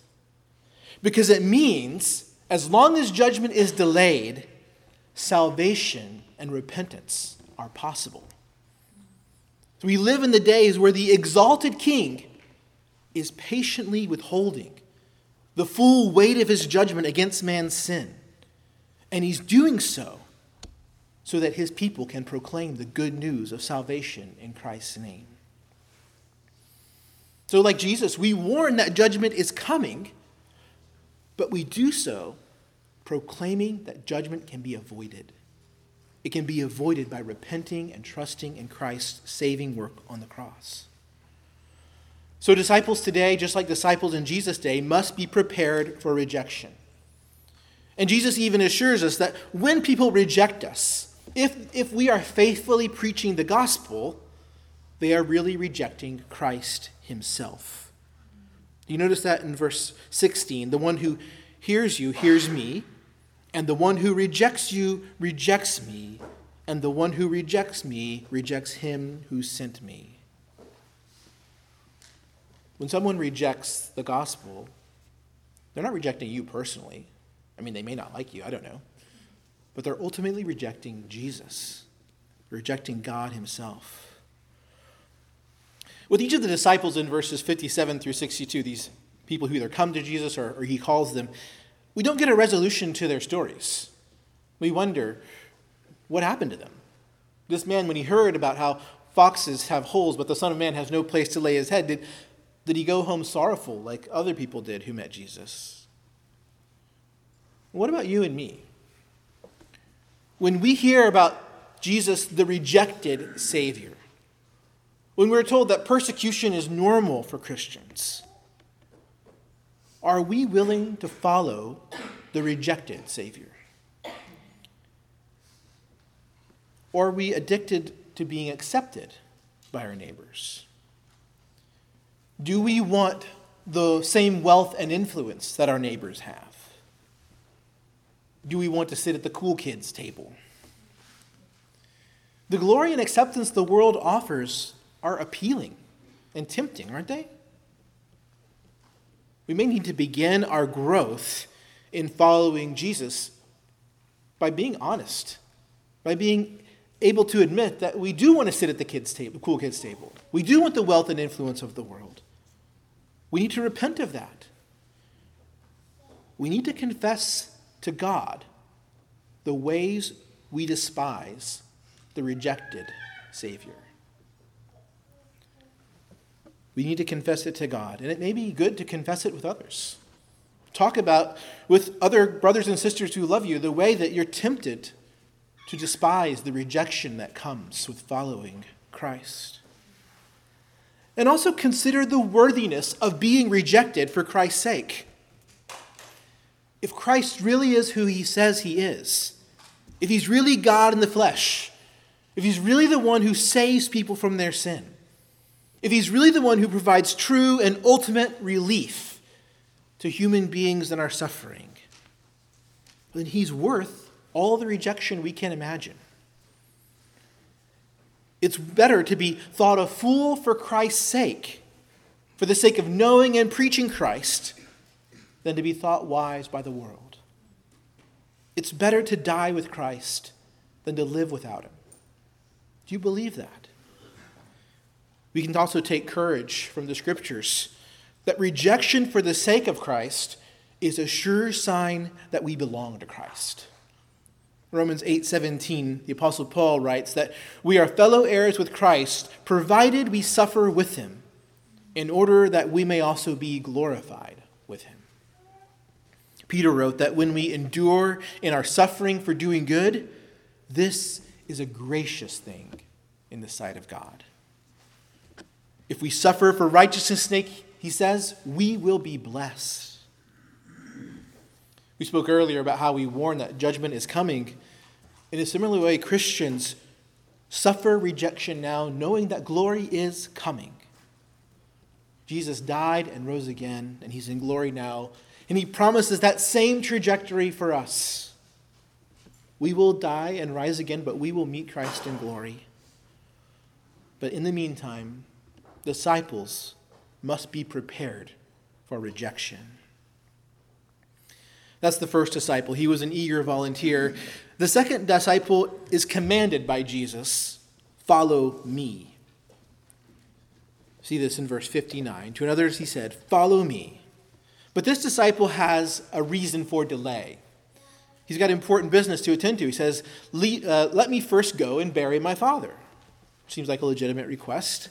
B: Because it means, as long as judgment is delayed, salvation and repentance are possible. We live in the days where the exalted king is patiently withholding the full weight of his judgment against man's sin. And he's doing so so that his people can proclaim the good news of salvation in Christ's name. So, like Jesus, we warn that judgment is coming, but we do so proclaiming that judgment can be avoided. It can be avoided by repenting and trusting in Christ's saving work on the cross. So, disciples today, just like disciples in Jesus' day, must be prepared for rejection. And Jesus even assures us that when people reject us, if, if we are faithfully preaching the gospel, they are really rejecting Christ himself. You notice that in verse 16 the one who hears you hears me, and the one who rejects you rejects me, and the one who rejects me rejects him who sent me. When someone rejects the gospel, they're not rejecting you personally. I mean, they may not like you, I don't know. But they're ultimately rejecting Jesus, rejecting God Himself. With each of the disciples in verses 57 through 62, these people who either come to Jesus or, or He calls them, we don't get a resolution to their stories. We wonder what happened to them. This man, when he heard about how foxes have holes, but the Son of Man has no place to lay his head, did, did he go home sorrowful like other people did who met Jesus? What about you and me? When we hear about Jesus, the rejected Savior, when we're told that persecution is normal for Christians, are we willing to follow the rejected Savior? Or are we addicted to being accepted by our neighbors? Do we want the same wealth and influence that our neighbors have? Do we want to sit at the cool kids' table? The glory and acceptance the world offers are appealing and tempting, aren't they? We may need to begin our growth in following Jesus by being honest, by being able to admit that we do want to sit at the kids' table, cool kids' table. We do want the wealth and influence of the world. We need to repent of that. We need to confess to God the ways we despise the rejected Savior. We need to confess it to God, and it may be good to confess it with others. Talk about with other brothers and sisters who love you the way that you're tempted to despise the rejection that comes with following Christ. And also consider the worthiness of being rejected for Christ's sake. If Christ really is who he says he is, if he's really God in the flesh, if he's really the one who saves people from their sin, if he's really the one who provides true and ultimate relief to human beings in our suffering, then he's worth all the rejection we can imagine. It's better to be thought a fool for Christ's sake, for the sake of knowing and preaching Christ, than to be thought wise by the world. It's better to die with Christ than to live without him. Do you believe that? We can also take courage from the scriptures that rejection for the sake of Christ is a sure sign that we belong to Christ. Romans 8:17, the apostle Paul writes that we are fellow heirs with Christ provided we suffer with him in order that we may also be glorified with him. Peter wrote that when we endure in our suffering for doing good, this is a gracious thing in the sight of God. If we suffer for righteousness' sake, he says, we will be blessed. We spoke earlier about how we warn that judgment is coming. In a similar way, Christians suffer rejection now, knowing that glory is coming. Jesus died and rose again, and he's in glory now, and he promises that same trajectory for us. We will die and rise again, but we will meet Christ in glory. But in the meantime, disciples must be prepared for rejection. That's the first disciple. He was an eager volunteer. The second disciple is commanded by Jesus follow me. See this in verse 59. To another he said, Follow me. But this disciple has a reason for delay. He's got important business to attend to. He says, uh, Let me first go and bury my father. Seems like a legitimate request.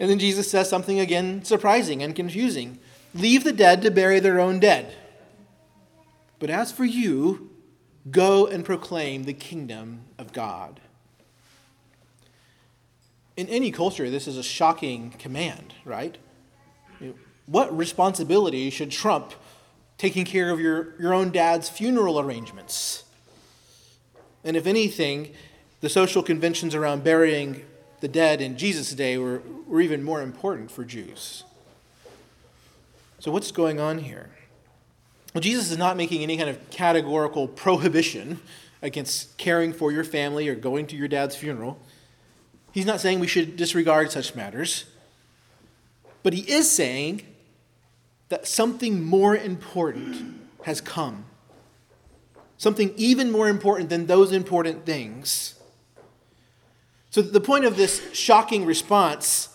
B: And then Jesus says something again surprising and confusing Leave the dead to bury their own dead. But as for you, go and proclaim the kingdom of God. In any culture, this is a shocking command, right? What responsibility should trump taking care of your, your own dad's funeral arrangements? And if anything, the social conventions around burying the dead in Jesus' day were, were even more important for Jews. So, what's going on here? Well, Jesus is not making any kind of categorical prohibition against caring for your family or going to your dad's funeral. He's not saying we should disregard such matters. But he is saying that something more important has come. Something even more important than those important things. So, the point of this shocking response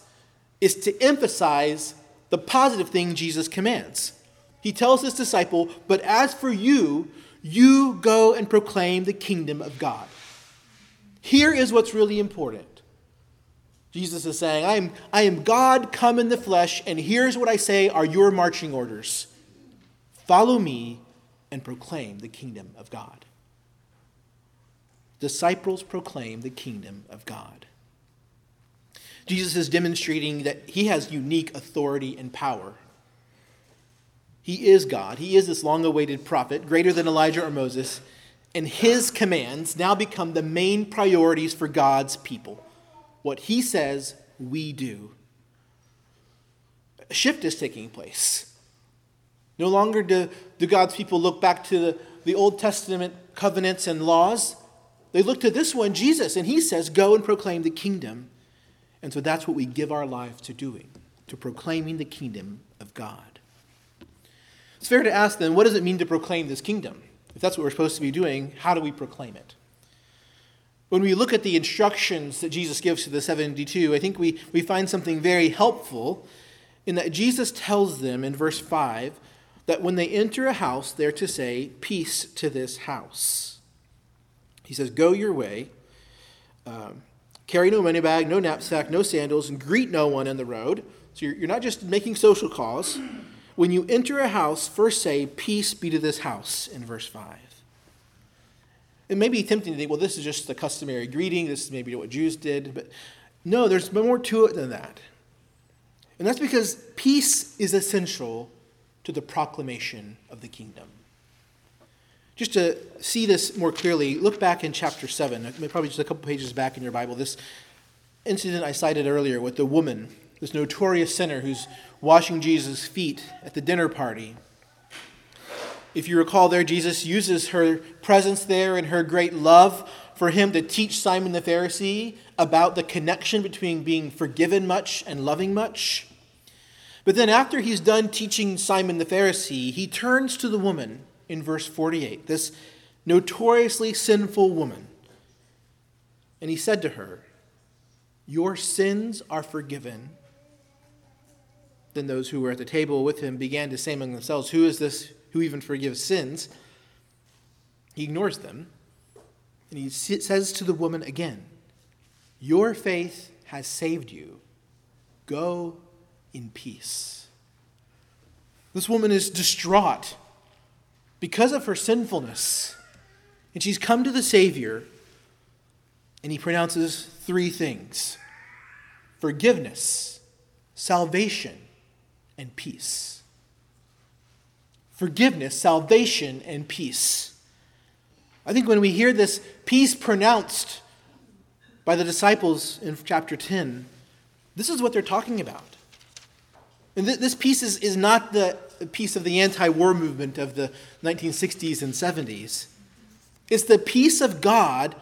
B: is to emphasize the positive thing Jesus commands. He tells his disciple, But as for you, you go and proclaim the kingdom of God. Here is what's really important. Jesus is saying, I am, I am God come in the flesh, and here's what I say are your marching orders follow me and proclaim the kingdom of God disciples proclaim the kingdom of God. Jesus is demonstrating that he has unique authority and power. He is God. He is this long awaited prophet, greater than Elijah or Moses, and his commands now become the main priorities for God's people. What he says, we do. A shift is taking place. No longer do, do God's people look back to the, the Old Testament covenants and laws. They look to this one, Jesus, and he says, Go and proclaim the kingdom. And so that's what we give our life to doing, to proclaiming the kingdom of God. It's fair to ask then, what does it mean to proclaim this kingdom? If that's what we're supposed to be doing, how do we proclaim it? when we look at the instructions that Jesus gives to the 72, I think we, we find something very helpful in that Jesus tells them in verse 5 that when they enter a house, they're to say, Peace to this house. He says, Go your way, um, carry no money bag, no knapsack, no sandals, and greet no one in the road. So you're, you're not just making social calls. When you enter a house, first say, Peace be to this house, in verse 5. It may be tempting to think, well, this is just the customary greeting. This is maybe what Jews did. But no, there's more to it than that. And that's because peace is essential to the proclamation of the kingdom. Just to see this more clearly, look back in chapter 7, uh, probably just a couple pages back in your Bible. This incident I cited earlier with the woman, this notorious sinner who's washing Jesus' feet at the dinner party. If you recall there, Jesus uses her presence there and her great love for him to teach Simon the Pharisee about the connection between being forgiven much and loving much. But then, after he's done teaching Simon the Pharisee, he turns to the woman in verse 48, this notoriously sinful woman. And he said to her, Your sins are forgiven. Then those who were at the table with him began to say among themselves, Who is this who even forgives sins. He ignores them. And he says to the woman again, Your faith has saved you. Go in peace. This woman is distraught because of her sinfulness. And she's come to the Savior, and he pronounces three things forgiveness, salvation, and peace forgiveness, salvation, and peace. I think when we hear this peace pronounced by the disciples in chapter 10, this is what they're talking about. And th- this peace is, is not the peace of the anti war movement of the 1960s and 70s. It's the peace of God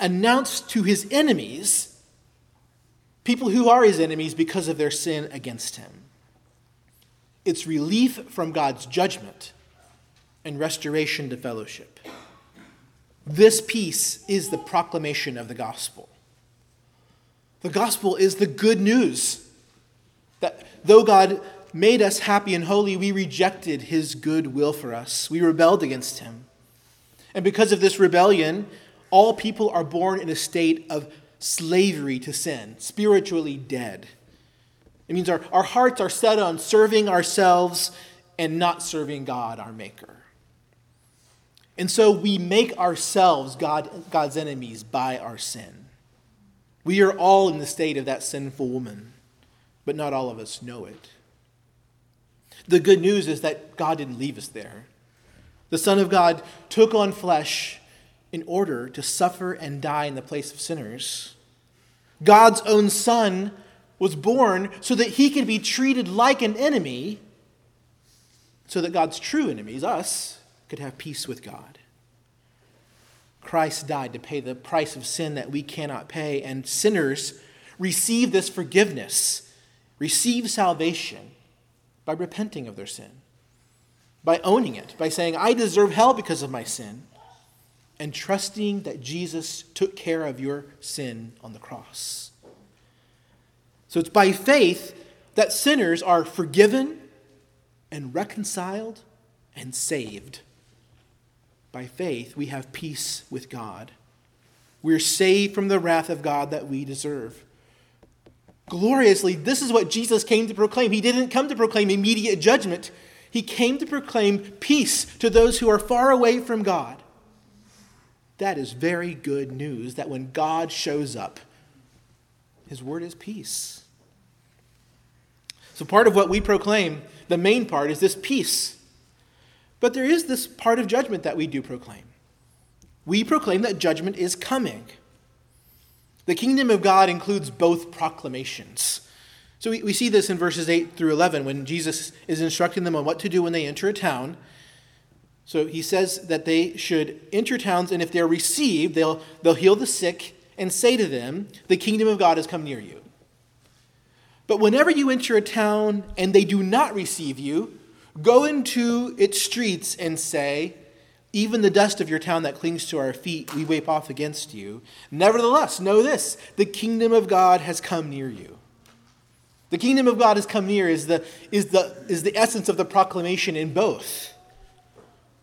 B: announced to his enemies, people who are his enemies because of their sin against him. It's relief from God's judgment and restoration to fellowship. This peace is the proclamation of the gospel. The gospel is the good news though God made us happy and holy, we rejected his good will for us. We rebelled against him. And because of this rebellion, all people are born in a state of slavery to sin, spiritually dead. It means our, our hearts are set on serving ourselves and not serving God, our Maker. And so we make ourselves God, God's enemies by our sin. We are all in the state of that sinful woman, but not all of us know it. The good news is that God didn't leave us there. The Son of God took on flesh in order to suffer and die in the place of sinners. God's own Son was born so that he could be treated like an enemy, so that God's true enemies, us, could have peace with God. Christ died to pay the price of sin that we cannot pay, and sinners receive this forgiveness, receive salvation by repenting of their sin, by owning it, by saying, I deserve hell because of my sin, and trusting that Jesus took care of your sin on the cross. So it's by faith that sinners are forgiven and reconciled and saved. By faith, we have peace with God. We're saved from the wrath of God that we deserve. Gloriously, this is what Jesus came to proclaim. He didn't come to proclaim immediate judgment, He came to proclaim peace to those who are far away from God. That is very good news that when God shows up, His word is peace. So, part of what we proclaim, the main part, is this peace. But there is this part of judgment that we do proclaim. We proclaim that judgment is coming. The kingdom of God includes both proclamations. So we, we see this in verses 8 through 11 when Jesus is instructing them on what to do when they enter a town. So he says that they should enter towns, and if they're received, they'll, they'll heal the sick and say to them, The kingdom of God has come near you. But whenever you enter a town and they do not receive you, go into its streets and say, Even the dust of your town that clings to our feet, we wipe off against you. Nevertheless, know this the kingdom of God has come near you. The kingdom of God has come near is the, is the, is the essence of the proclamation in both.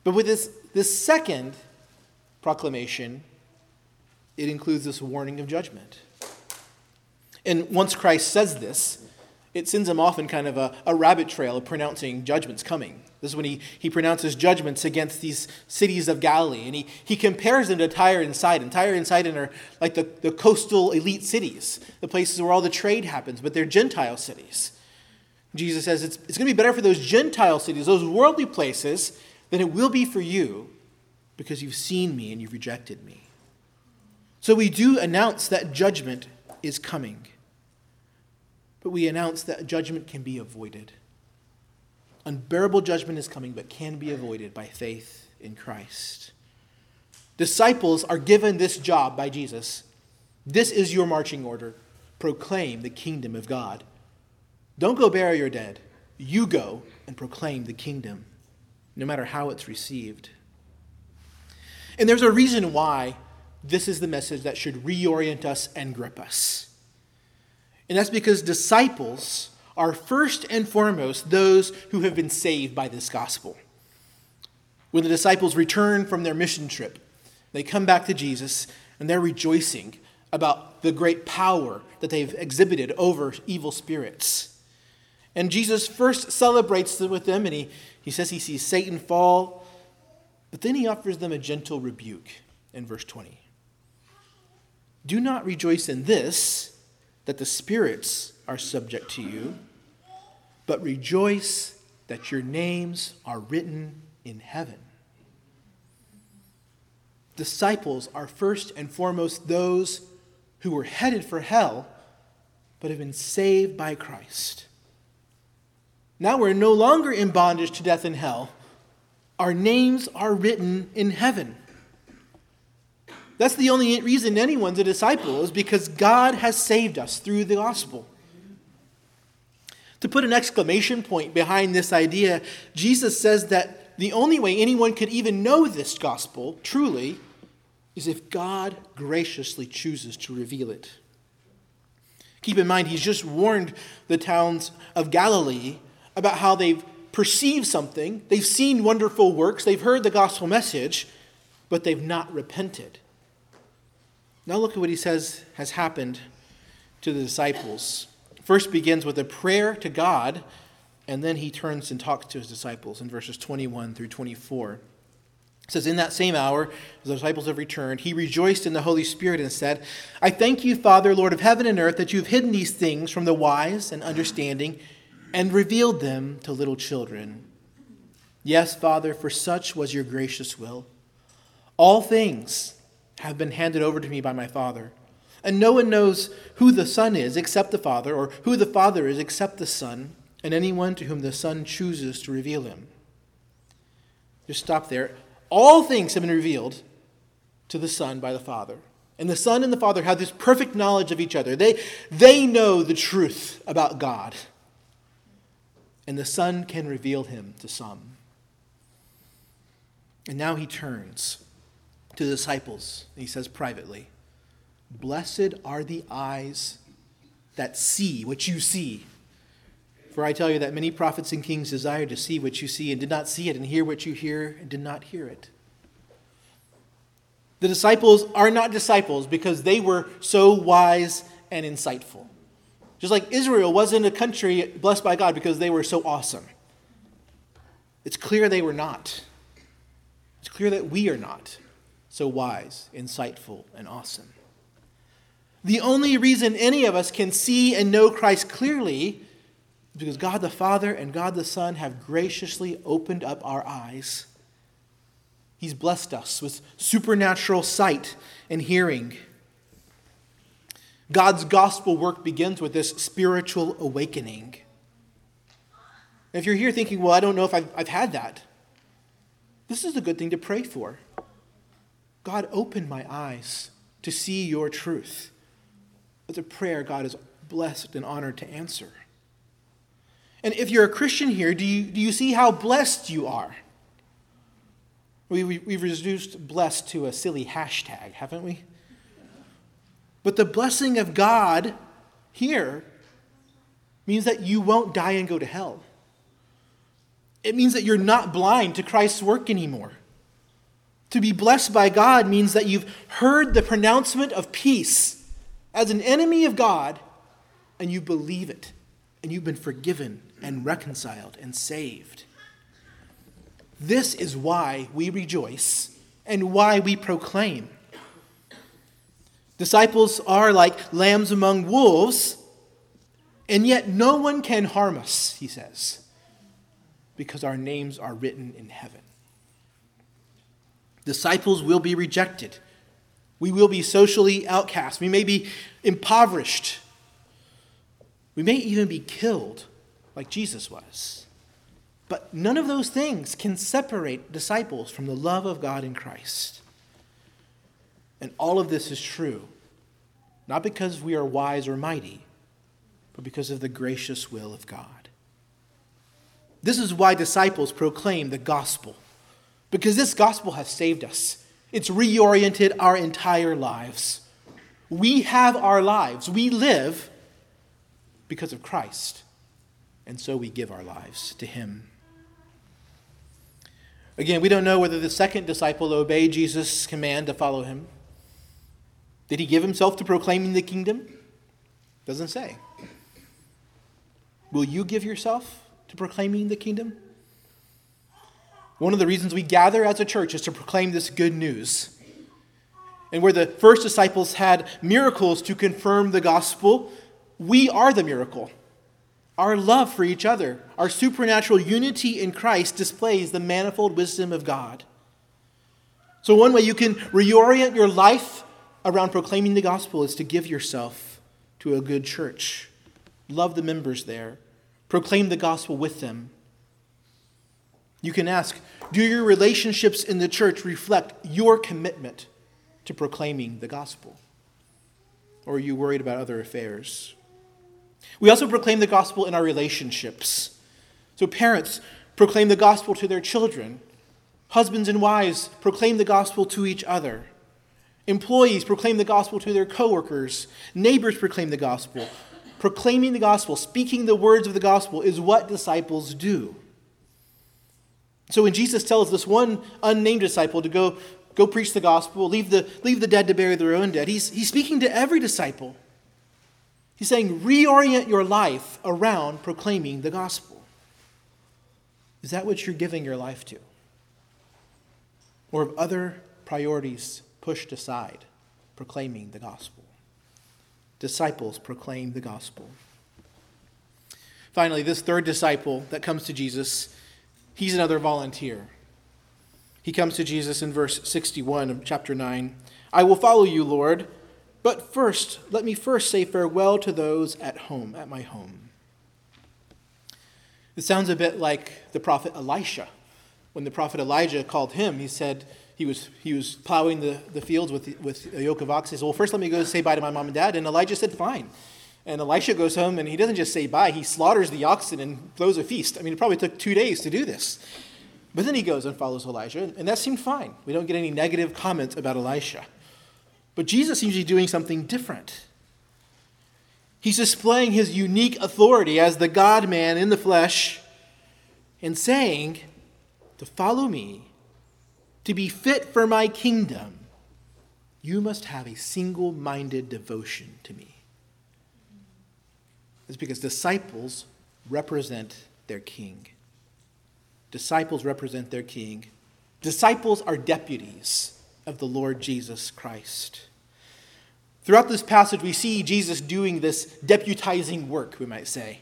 B: But with this, this second proclamation, it includes this warning of judgment. And once Christ says this, it sends him off in kind of a, a rabbit trail of pronouncing judgments coming. This is when he, he pronounces judgments against these cities of Galilee. And he, he compares them to Tyre and Sidon. Tyre and Sidon are like the, the coastal elite cities, the places where all the trade happens, but they're Gentile cities. Jesus says it's, it's going to be better for those Gentile cities, those worldly places, than it will be for you because you've seen me and you've rejected me. So we do announce that judgment is coming. But we announce that judgment can be avoided. Unbearable judgment is coming, but can be avoided by faith in Christ. Disciples are given this job by Jesus. This is your marching order proclaim the kingdom of God. Don't go bury your dead. You go and proclaim the kingdom, no matter how it's received. And there's a reason why this is the message that should reorient us and grip us. And that's because disciples are first and foremost those who have been saved by this gospel. When the disciples return from their mission trip, they come back to Jesus and they're rejoicing about the great power that they've exhibited over evil spirits. And Jesus first celebrates with them and he, he says he sees Satan fall, but then he offers them a gentle rebuke in verse 20. Do not rejoice in this that the spirits are subject to you, but rejoice that your names are written in heaven. Disciples are first and foremost those who were headed for hell, but have been saved by Christ. Now we're no longer in bondage to death and hell. Our names are written in heaven. That's the only reason anyone's a disciple, is because God has saved us through the gospel. To put an exclamation point behind this idea, Jesus says that the only way anyone could even know this gospel truly is if God graciously chooses to reveal it. Keep in mind, he's just warned the towns of Galilee about how they've perceived something, they've seen wonderful works, they've heard the gospel message, but they've not repented. Now look at what he says has happened to the disciples. First begins with a prayer to God, and then he turns and talks to his disciples in verses 21 through 24. It says, In that same hour, as the disciples have returned, he rejoiced in the Holy Spirit and said, I thank you, Father, Lord of heaven and earth, that you have hidden these things from the wise and understanding and revealed them to little children. Yes, Father, for such was your gracious will. All things have been handed over to me by my Father. And no one knows who the Son is except the Father, or who the Father is except the Son, and anyone to whom the Son chooses to reveal him. Just stop there. All things have been revealed to the Son by the Father. And the Son and the Father have this perfect knowledge of each other. They, they know the truth about God. And the Son can reveal him to some. And now he turns to the disciples. He says privately, Blessed are the eyes that see what you see. For I tell you that many prophets and kings desired to see what you see and did not see it, and hear what you hear and did not hear it. The disciples are not disciples because they were so wise and insightful. Just like Israel wasn't a country blessed by God because they were so awesome. It's clear they were not. It's clear that we are not so wise, insightful, and awesome. The only reason any of us can see and know Christ clearly is because God the Father and God the Son have graciously opened up our eyes. He's blessed us with supernatural sight and hearing. God's gospel work begins with this spiritual awakening. If you're here thinking, well, I don't know if I've, I've had that, this is a good thing to pray for. God, open my eyes to see your truth. That's a prayer God is blessed and honored to answer. And if you're a Christian here, do you, do you see how blessed you are? We, we, we've reduced blessed to a silly hashtag, haven't we? But the blessing of God here means that you won't die and go to hell. It means that you're not blind to Christ's work anymore. To be blessed by God means that you've heard the pronouncement of peace as an enemy of God and you believe it and you've been forgiven and reconciled and saved. This is why we rejoice and why we proclaim. Disciples are like lambs among wolves, and yet no one can harm us, he says, because our names are written in heaven. Disciples will be rejected. We will be socially outcast. We may be impoverished. We may even be killed like Jesus was. But none of those things can separate disciples from the love of God in Christ. And all of this is true, not because we are wise or mighty, but because of the gracious will of God. This is why disciples proclaim the gospel, because this gospel has saved us. It's reoriented our entire lives. We have our lives. We live because of Christ. And so we give our lives to him. Again, we don't know whether the second disciple obeyed Jesus' command to follow him. Did he give himself to proclaiming the kingdom? Doesn't say. Will you give yourself to proclaiming the kingdom? One of the reasons we gather as a church is to proclaim this good news. And where the first disciples had miracles to confirm the gospel, we are the miracle. Our love for each other, our supernatural unity in Christ displays the manifold wisdom of God. So, one way you can reorient your life around proclaiming the gospel is to give yourself to a good church. Love the members there, proclaim the gospel with them. You can ask Do your relationships in the church reflect your commitment to proclaiming the gospel? Or are you worried about other affairs? We also proclaim the gospel in our relationships. So, parents proclaim the gospel to their children, husbands and wives proclaim the gospel to each other. Employees proclaim the gospel to their coworkers. Neighbors proclaim the gospel. Proclaiming the gospel, speaking the words of the gospel, is what disciples do. So when Jesus tells this one unnamed disciple to go, go preach the gospel, leave the, leave the dead to bury their own dead, he's, he's speaking to every disciple. He's saying, reorient your life around proclaiming the gospel. Is that what you're giving your life to? Or have other priorities pushed aside, proclaiming the gospel? Disciples proclaim the gospel. Finally, this third disciple that comes to Jesus, he's another volunteer. He comes to Jesus in verse 61 of chapter 9. I will follow you, Lord but first, let me first say farewell to those at home, at my home. It sounds a bit like the prophet Elisha. When the prophet Elijah called him, he said he was, he was plowing the, the fields with, with a yoke of oxen. He said, Well, first let me go say bye to my mom and dad. And Elijah said, Fine. And Elisha goes home and he doesn't just say bye, he slaughters the oxen and throws a feast. I mean, it probably took two days to do this. But then he goes and follows Elijah, and that seemed fine. We don't get any negative comments about Elisha. But Jesus seems to be doing something different. He's displaying his unique authority as the God man in the flesh and saying, To follow me, to be fit for my kingdom, you must have a single minded devotion to me. It's because disciples represent their king. Disciples represent their king. Disciples are deputies of the Lord Jesus Christ. Throughout this passage, we see Jesus doing this deputizing work, we might say.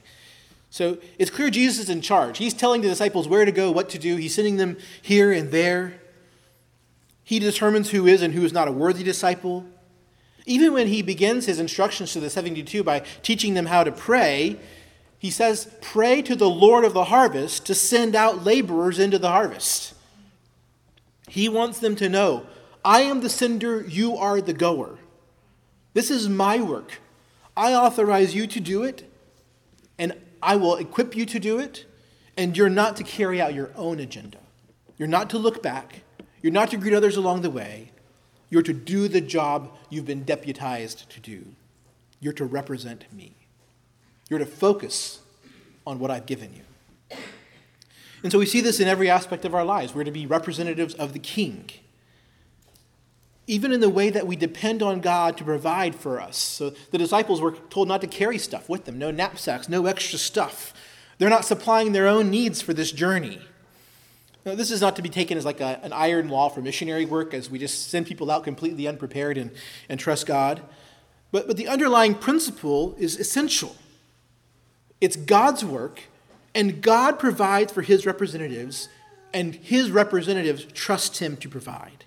B: So it's clear Jesus is in charge. He's telling the disciples where to go, what to do. He's sending them here and there. He determines who is and who is not a worthy disciple. Even when he begins his instructions to the 72 by teaching them how to pray, he says, Pray to the Lord of the harvest to send out laborers into the harvest. He wants them to know I am the sender, you are the goer. This is my work. I authorize you to do it, and I will equip you to do it, and you're not to carry out your own agenda. You're not to look back. You're not to greet others along the way. You're to do the job you've been deputized to do. You're to represent me. You're to focus on what I've given you. And so we see this in every aspect of our lives. We're to be representatives of the King. Even in the way that we depend on God to provide for us. So the disciples were told not to carry stuff with them no knapsacks, no extra stuff. They're not supplying their own needs for this journey. Now, this is not to be taken as like a, an iron law for missionary work, as we just send people out completely unprepared and, and trust God. But, but the underlying principle is essential. It's God's work, and God provides for his representatives, and his representatives trust him to provide.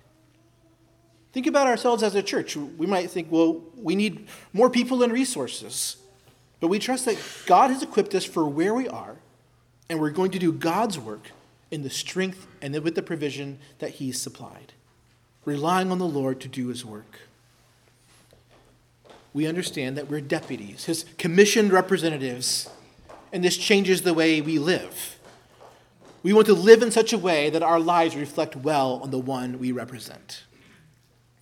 B: Think about ourselves as a church. We might think, well, we need more people and resources. But we trust that God has equipped us for where we are, and we're going to do God's work in the strength and with the provision that He's supplied, relying on the Lord to do His work. We understand that we're deputies, His commissioned representatives, and this changes the way we live. We want to live in such a way that our lives reflect well on the one we represent.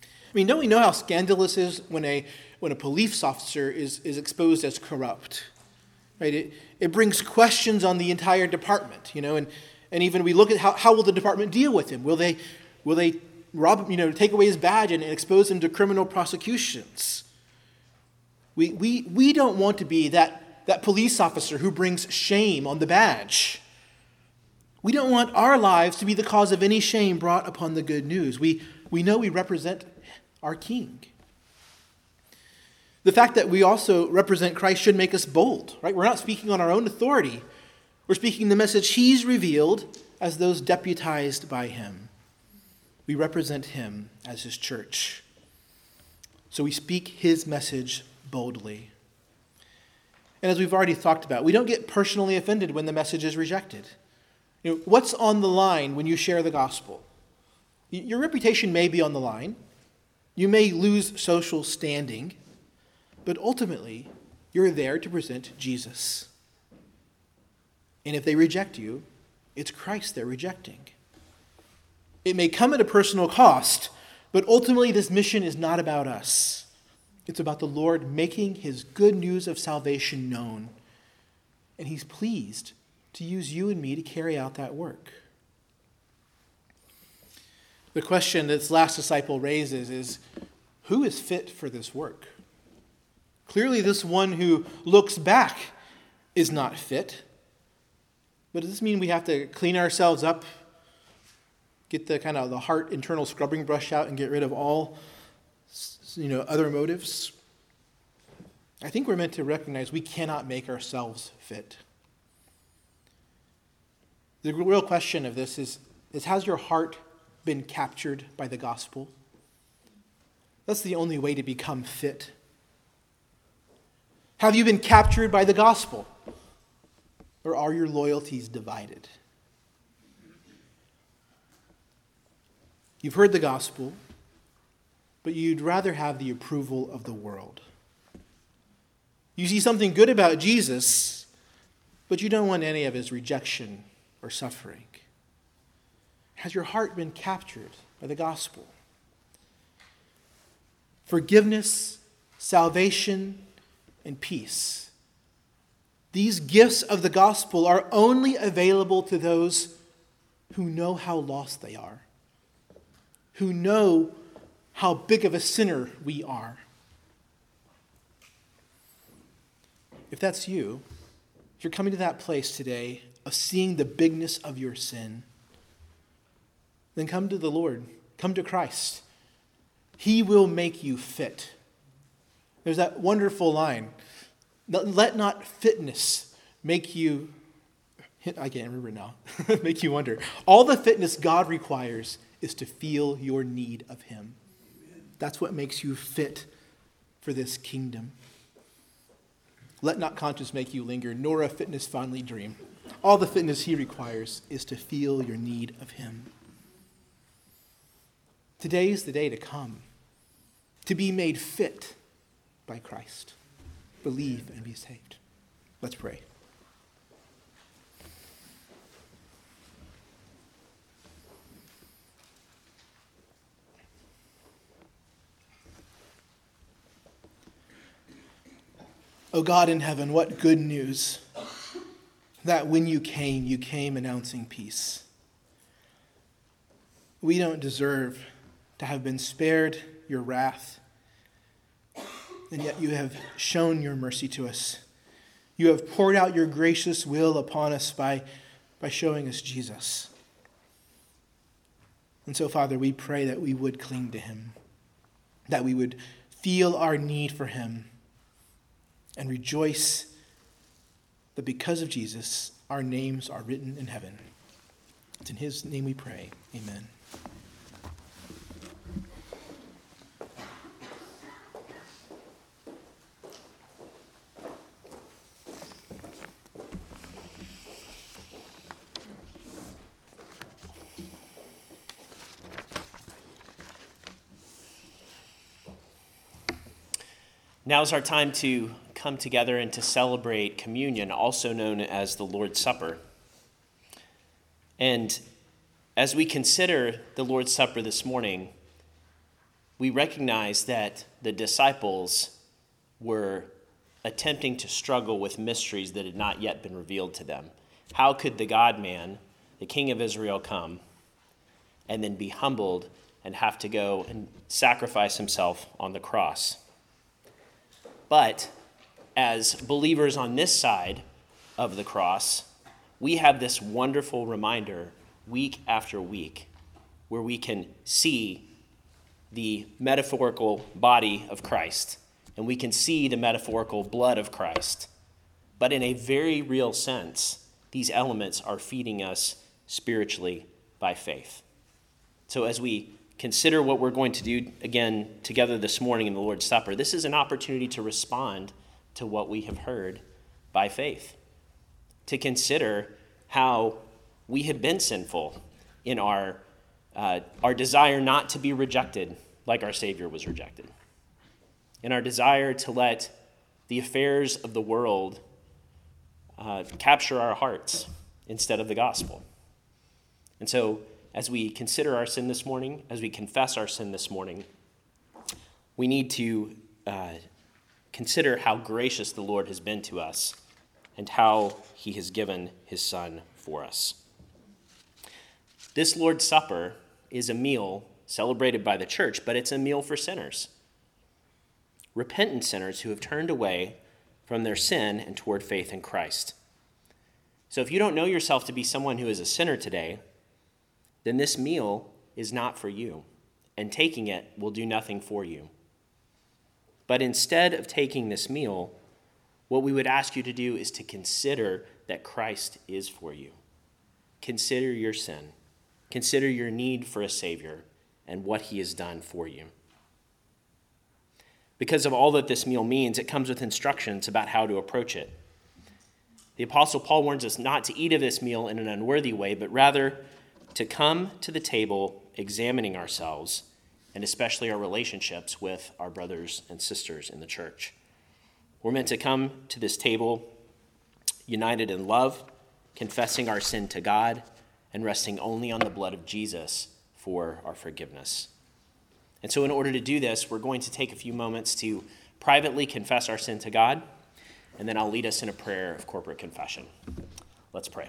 B: I mean, don't we know how scandalous is when a, when a police officer is, is exposed as corrupt? Right? It, it brings questions on the entire department, you know, and and even we look at how, how will the department deal with him? Will they, will they rob, you know, take away his badge and, expose him to criminal prosecutions? We, we, we don't want to be that, that police officer who brings shame on the badge. We don't want our lives to be the cause of any shame brought upon the good news. We, we know we represent our King. The fact that we also represent Christ should make us bold, right? We're not speaking on our own authority. We're speaking the message he's revealed as those deputized by him. We represent him as his church. So we speak his message boldly. And as we've already talked about, we don't get personally offended when the message is rejected. You know, what's on the line when you share the gospel? Your reputation may be on the line. You may lose social standing, but ultimately, you're there to present Jesus. And if they reject you, it's Christ they're rejecting. It may come at a personal cost, but ultimately, this mission is not about us. It's about the Lord making his good news of salvation known. And he's pleased to use you and me to carry out that work. The question that this last disciple raises is who is fit for this work? Clearly, this one who looks back is not fit. But does this mean we have to clean ourselves up, get the kind of the heart internal scrubbing brush out, and get rid of all you know other motives? I think we're meant to recognize we cannot make ourselves fit. The real question of this is, is has your heart been captured by the gospel? That's the only way to become fit. Have you been captured by the gospel? Or are your loyalties divided? You've heard the gospel, but you'd rather have the approval of the world. You see something good about Jesus, but you don't want any of his rejection or suffering. Has your heart been captured by the gospel? Forgiveness, salvation, and peace these gifts of the gospel are only available to those who know how lost they are, who know how big of a sinner we are. If that's you, if you're coming to that place today of seeing the bigness of your sin, then come to the Lord, come to Christ. He will make you fit. There's that wonderful line let not fitness make you, I can't remember now, make you wonder. All the fitness God requires is to feel your need of Him. That's what makes you fit for this kingdom. Let not conscience make you linger, nor a fitness fondly dream. All the fitness He requires is to feel your need of Him. Today is the day to come, to be made fit by Christ believe and be saved. Let's pray. O oh God in heaven, what good news that when you came, you came announcing peace. We don't deserve to have been spared your wrath and yet you have shown your mercy to us. You have poured out your gracious will upon us by, by showing us Jesus. And so, Father, we pray that we would cling to him, that we would feel our need for him, and rejoice that because of Jesus, our names are written in heaven. It's in his name we pray. Amen.
E: Now's our time to come together and to celebrate communion, also known as the Lord's Supper. And as we consider the Lord's Supper this morning, we recognize that the disciples were attempting to struggle with mysteries that had not yet been revealed to them. How could the God man, the King of Israel, come and then be humbled and have to go and sacrifice himself on the cross? But as believers on this side of the cross, we have this wonderful reminder week after week where we can see the metaphorical body of Christ and we can see the metaphorical blood of Christ. But in a very real sense, these elements are feeding us spiritually by faith. So as we consider what we're going to do again together this morning in the Lord's Supper, this is an opportunity to respond to what we have heard by faith, to consider how we have been sinful in our, uh, our desire not to be rejected like our Savior was rejected, in our desire to let the affairs of the world uh, capture our hearts instead of the gospel. And so, as we consider our sin this morning, as we confess our sin this morning, we need to uh, consider how gracious the Lord has been to us and how he has given his Son for us. This Lord's Supper is a meal celebrated by the church, but it's a meal for sinners. Repentant sinners who have turned away from their sin and toward faith in Christ. So if you don't know yourself to be someone who is a sinner today, then this meal is not for you, and taking it will do nothing for you. But instead of taking this meal, what we would ask you to do is to consider that Christ is for you. Consider your sin, consider your need for a Savior, and what He has done for you. Because of all that this meal means, it comes with instructions about how to approach it. The Apostle Paul warns us not to eat of this meal in an unworthy way, but rather to come to the table examining ourselves and especially our relationships with our brothers and sisters in the church. We're meant to come to this table united in love, confessing our sin to God, and resting only on the blood of Jesus for our forgiveness. And so, in order to do this, we're going to take a few moments to privately confess our sin to God, and then I'll lead us in a prayer of corporate confession. Let's pray.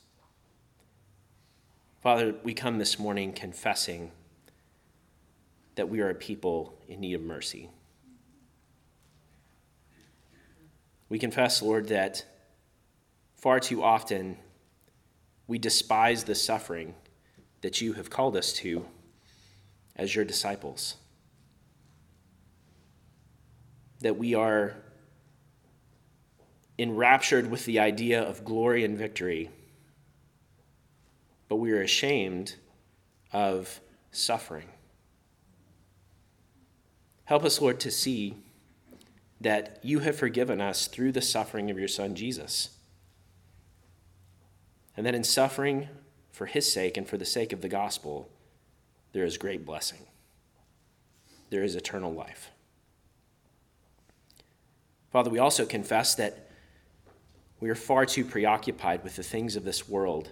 E: Father, we come this morning confessing that we are a people in need of mercy. We confess, Lord, that far too often we despise the suffering that you have called us to as your disciples. That we are enraptured with the idea of glory and victory, but we are ashamed of suffering. Help us, Lord, to see that you have forgiven us through the suffering of your Son, Jesus. And that in suffering for his sake and for the sake of the gospel, there is great blessing. There is eternal life. Father, we also confess that we are far too preoccupied with the things of this world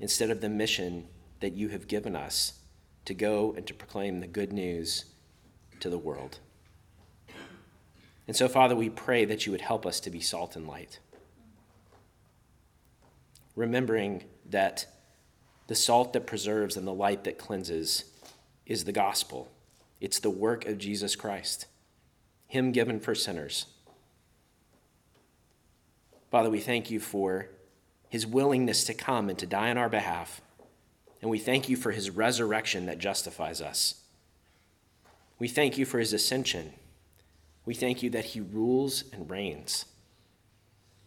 E: instead of the mission that you have given us to go and to proclaim the good news to the world. And so, Father, we pray that you would help us to be salt and light. Remembering that the salt that preserves and the light that cleanses is the gospel. It's the work of Jesus Christ, Him given for sinners. Father, we thank you for His willingness to come and to die on our behalf. And we thank you for His resurrection that justifies us. We thank you for His ascension we thank you that he rules and reigns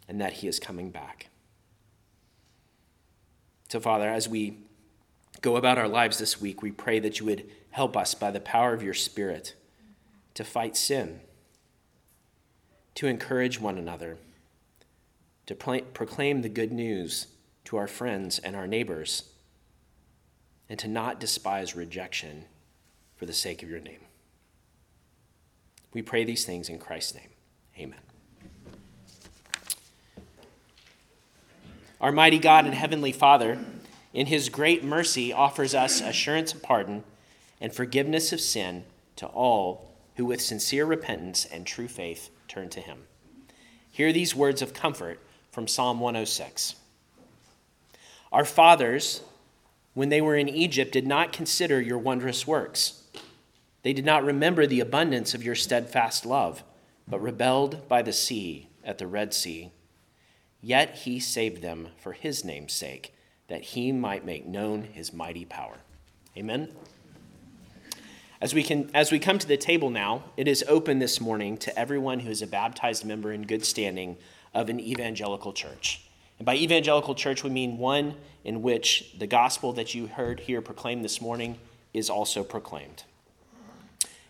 E: and that he is coming back. So, Father, as we go about our lives this week, we pray that you would help us by the power of your Spirit to fight sin, to encourage one another, to proclaim the good news to our friends and our neighbors, and to not despise rejection for the sake of your name. We pray these things in Christ's name. Amen. Our mighty God and heavenly Father, in his great mercy, offers us assurance of pardon and forgiveness of sin to all who, with sincere repentance and true faith, turn to him. Hear these words of comfort from Psalm 106. Our fathers, when they were in Egypt, did not consider your wondrous works they did not remember the abundance of your steadfast love, but rebelled by the sea at the Red Sea. Yet he saved them for his name's sake, that he might make known his mighty power. Amen. As we, can, as we come to the table now, it is open this morning to everyone who is a baptized member in good standing of an evangelical church. And by evangelical church, we mean one in which the gospel that you heard here proclaimed this morning is also proclaimed.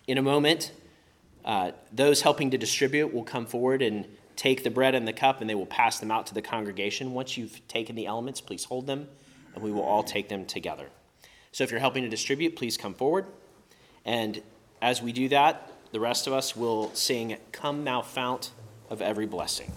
E: In a moment, uh, those helping to distribute will come forward and take the bread and the cup and they will pass them out to the congregation. Once you've taken the elements, please hold them and we will all take them together. So if you're helping to distribute, please come forward. And as we do that, the rest of us will sing, Come Thou Fount of Every Blessing.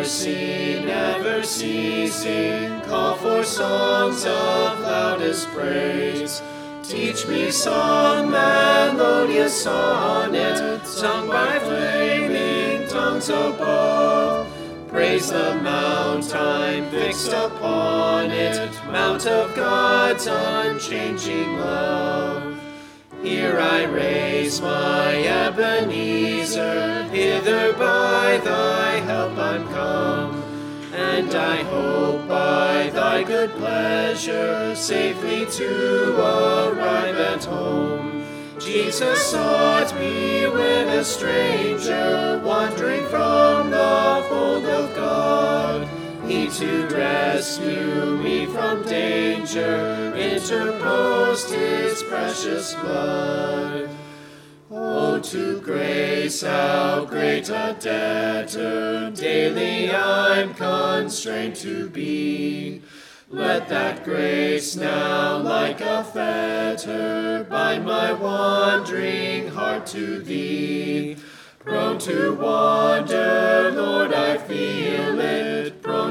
D: Mercy never ceasing, call for songs of loudest praise. Teach me some melodious sonnet, sung by flaming tongues above Praise the mount I'm fixed upon it, mount of God's unchanging love. Here I raise my Ebenezer, hither by thy help I'm come. And I hope by thy good pleasure safely to arrive at home. Jesus sought me when a stranger, wandering from the fold of God. He to rescue me from danger interposed his precious blood. Oh, to grace, how great a debtor daily I'm constrained to be. Let that grace now, like a fetter, bind my wandering heart to thee. Prone to wander, Lord, I feel it.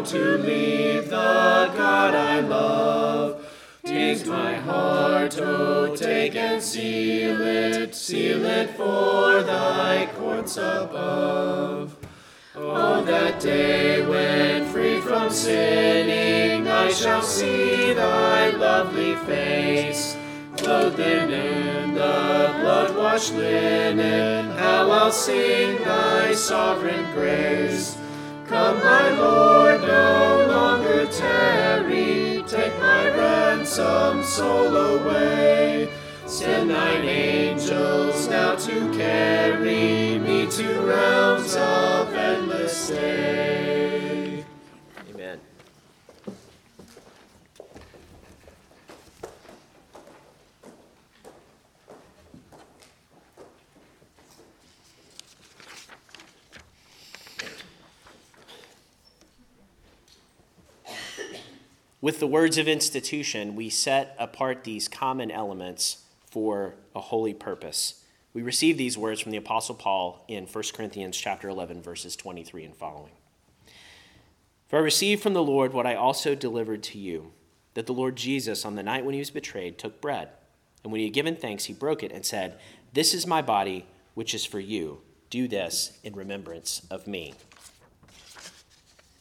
D: To leave the God I love. Take my heart, oh, take and seal it, seal it for thy courts above. Oh, that day when free from sinning, I shall see thy lovely face. Clothed in the blood washed linen, how I'll sing thy sovereign grace. Come, my Lord, no longer tarry, take my ransom soul away. Send thine angels now to carry me to realms of endless day.
E: Amen. With the words of institution, we set apart these common elements for a holy purpose. We receive these words from the apostle Paul in 1 Corinthians chapter 11 verses 23 and following. For I received from the Lord what I also delivered to you, that the Lord Jesus on the night when he was betrayed took bread, and when he had given thanks he broke it and said, "This is my body, which is for you. Do this in remembrance of me."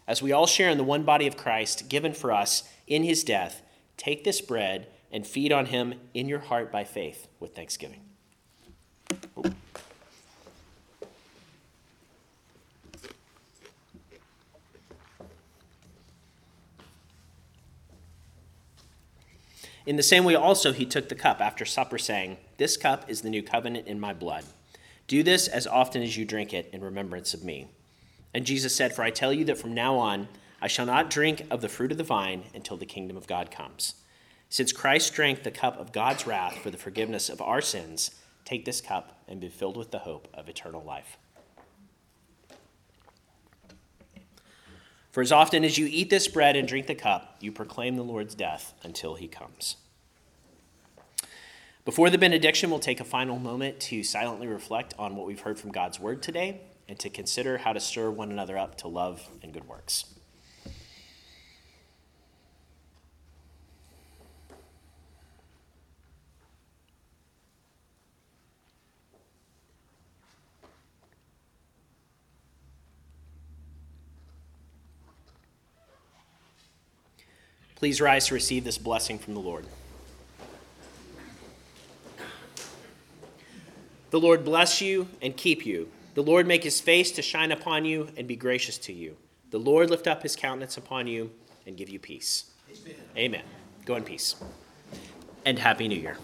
E: As we all share in the one body of Christ given for us in his death, take this bread and feed on him in your heart by faith with thanksgiving. In the same way, also, he took the cup after supper, saying, This cup is the new covenant in my blood. Do this as often as you drink it in remembrance of me. And Jesus said, For I tell you that from now on I shall not drink of the fruit of the vine until the kingdom of God comes. Since Christ drank the cup of God's wrath for the forgiveness of our sins, take this cup and be filled with the hope of eternal life. For as often as you eat this bread and drink the cup, you proclaim the Lord's death until he comes. Before the benediction, we'll take a final moment to silently reflect on what we've heard from God's word today and to consider how to stir one another up to love and good works. Please rise to receive this blessing from the Lord. The Lord bless you and keep you. The Lord make his face to shine upon you and be gracious to you. The Lord lift up his countenance upon you and give you peace. Amen. Amen. Go in peace. And Happy New Year.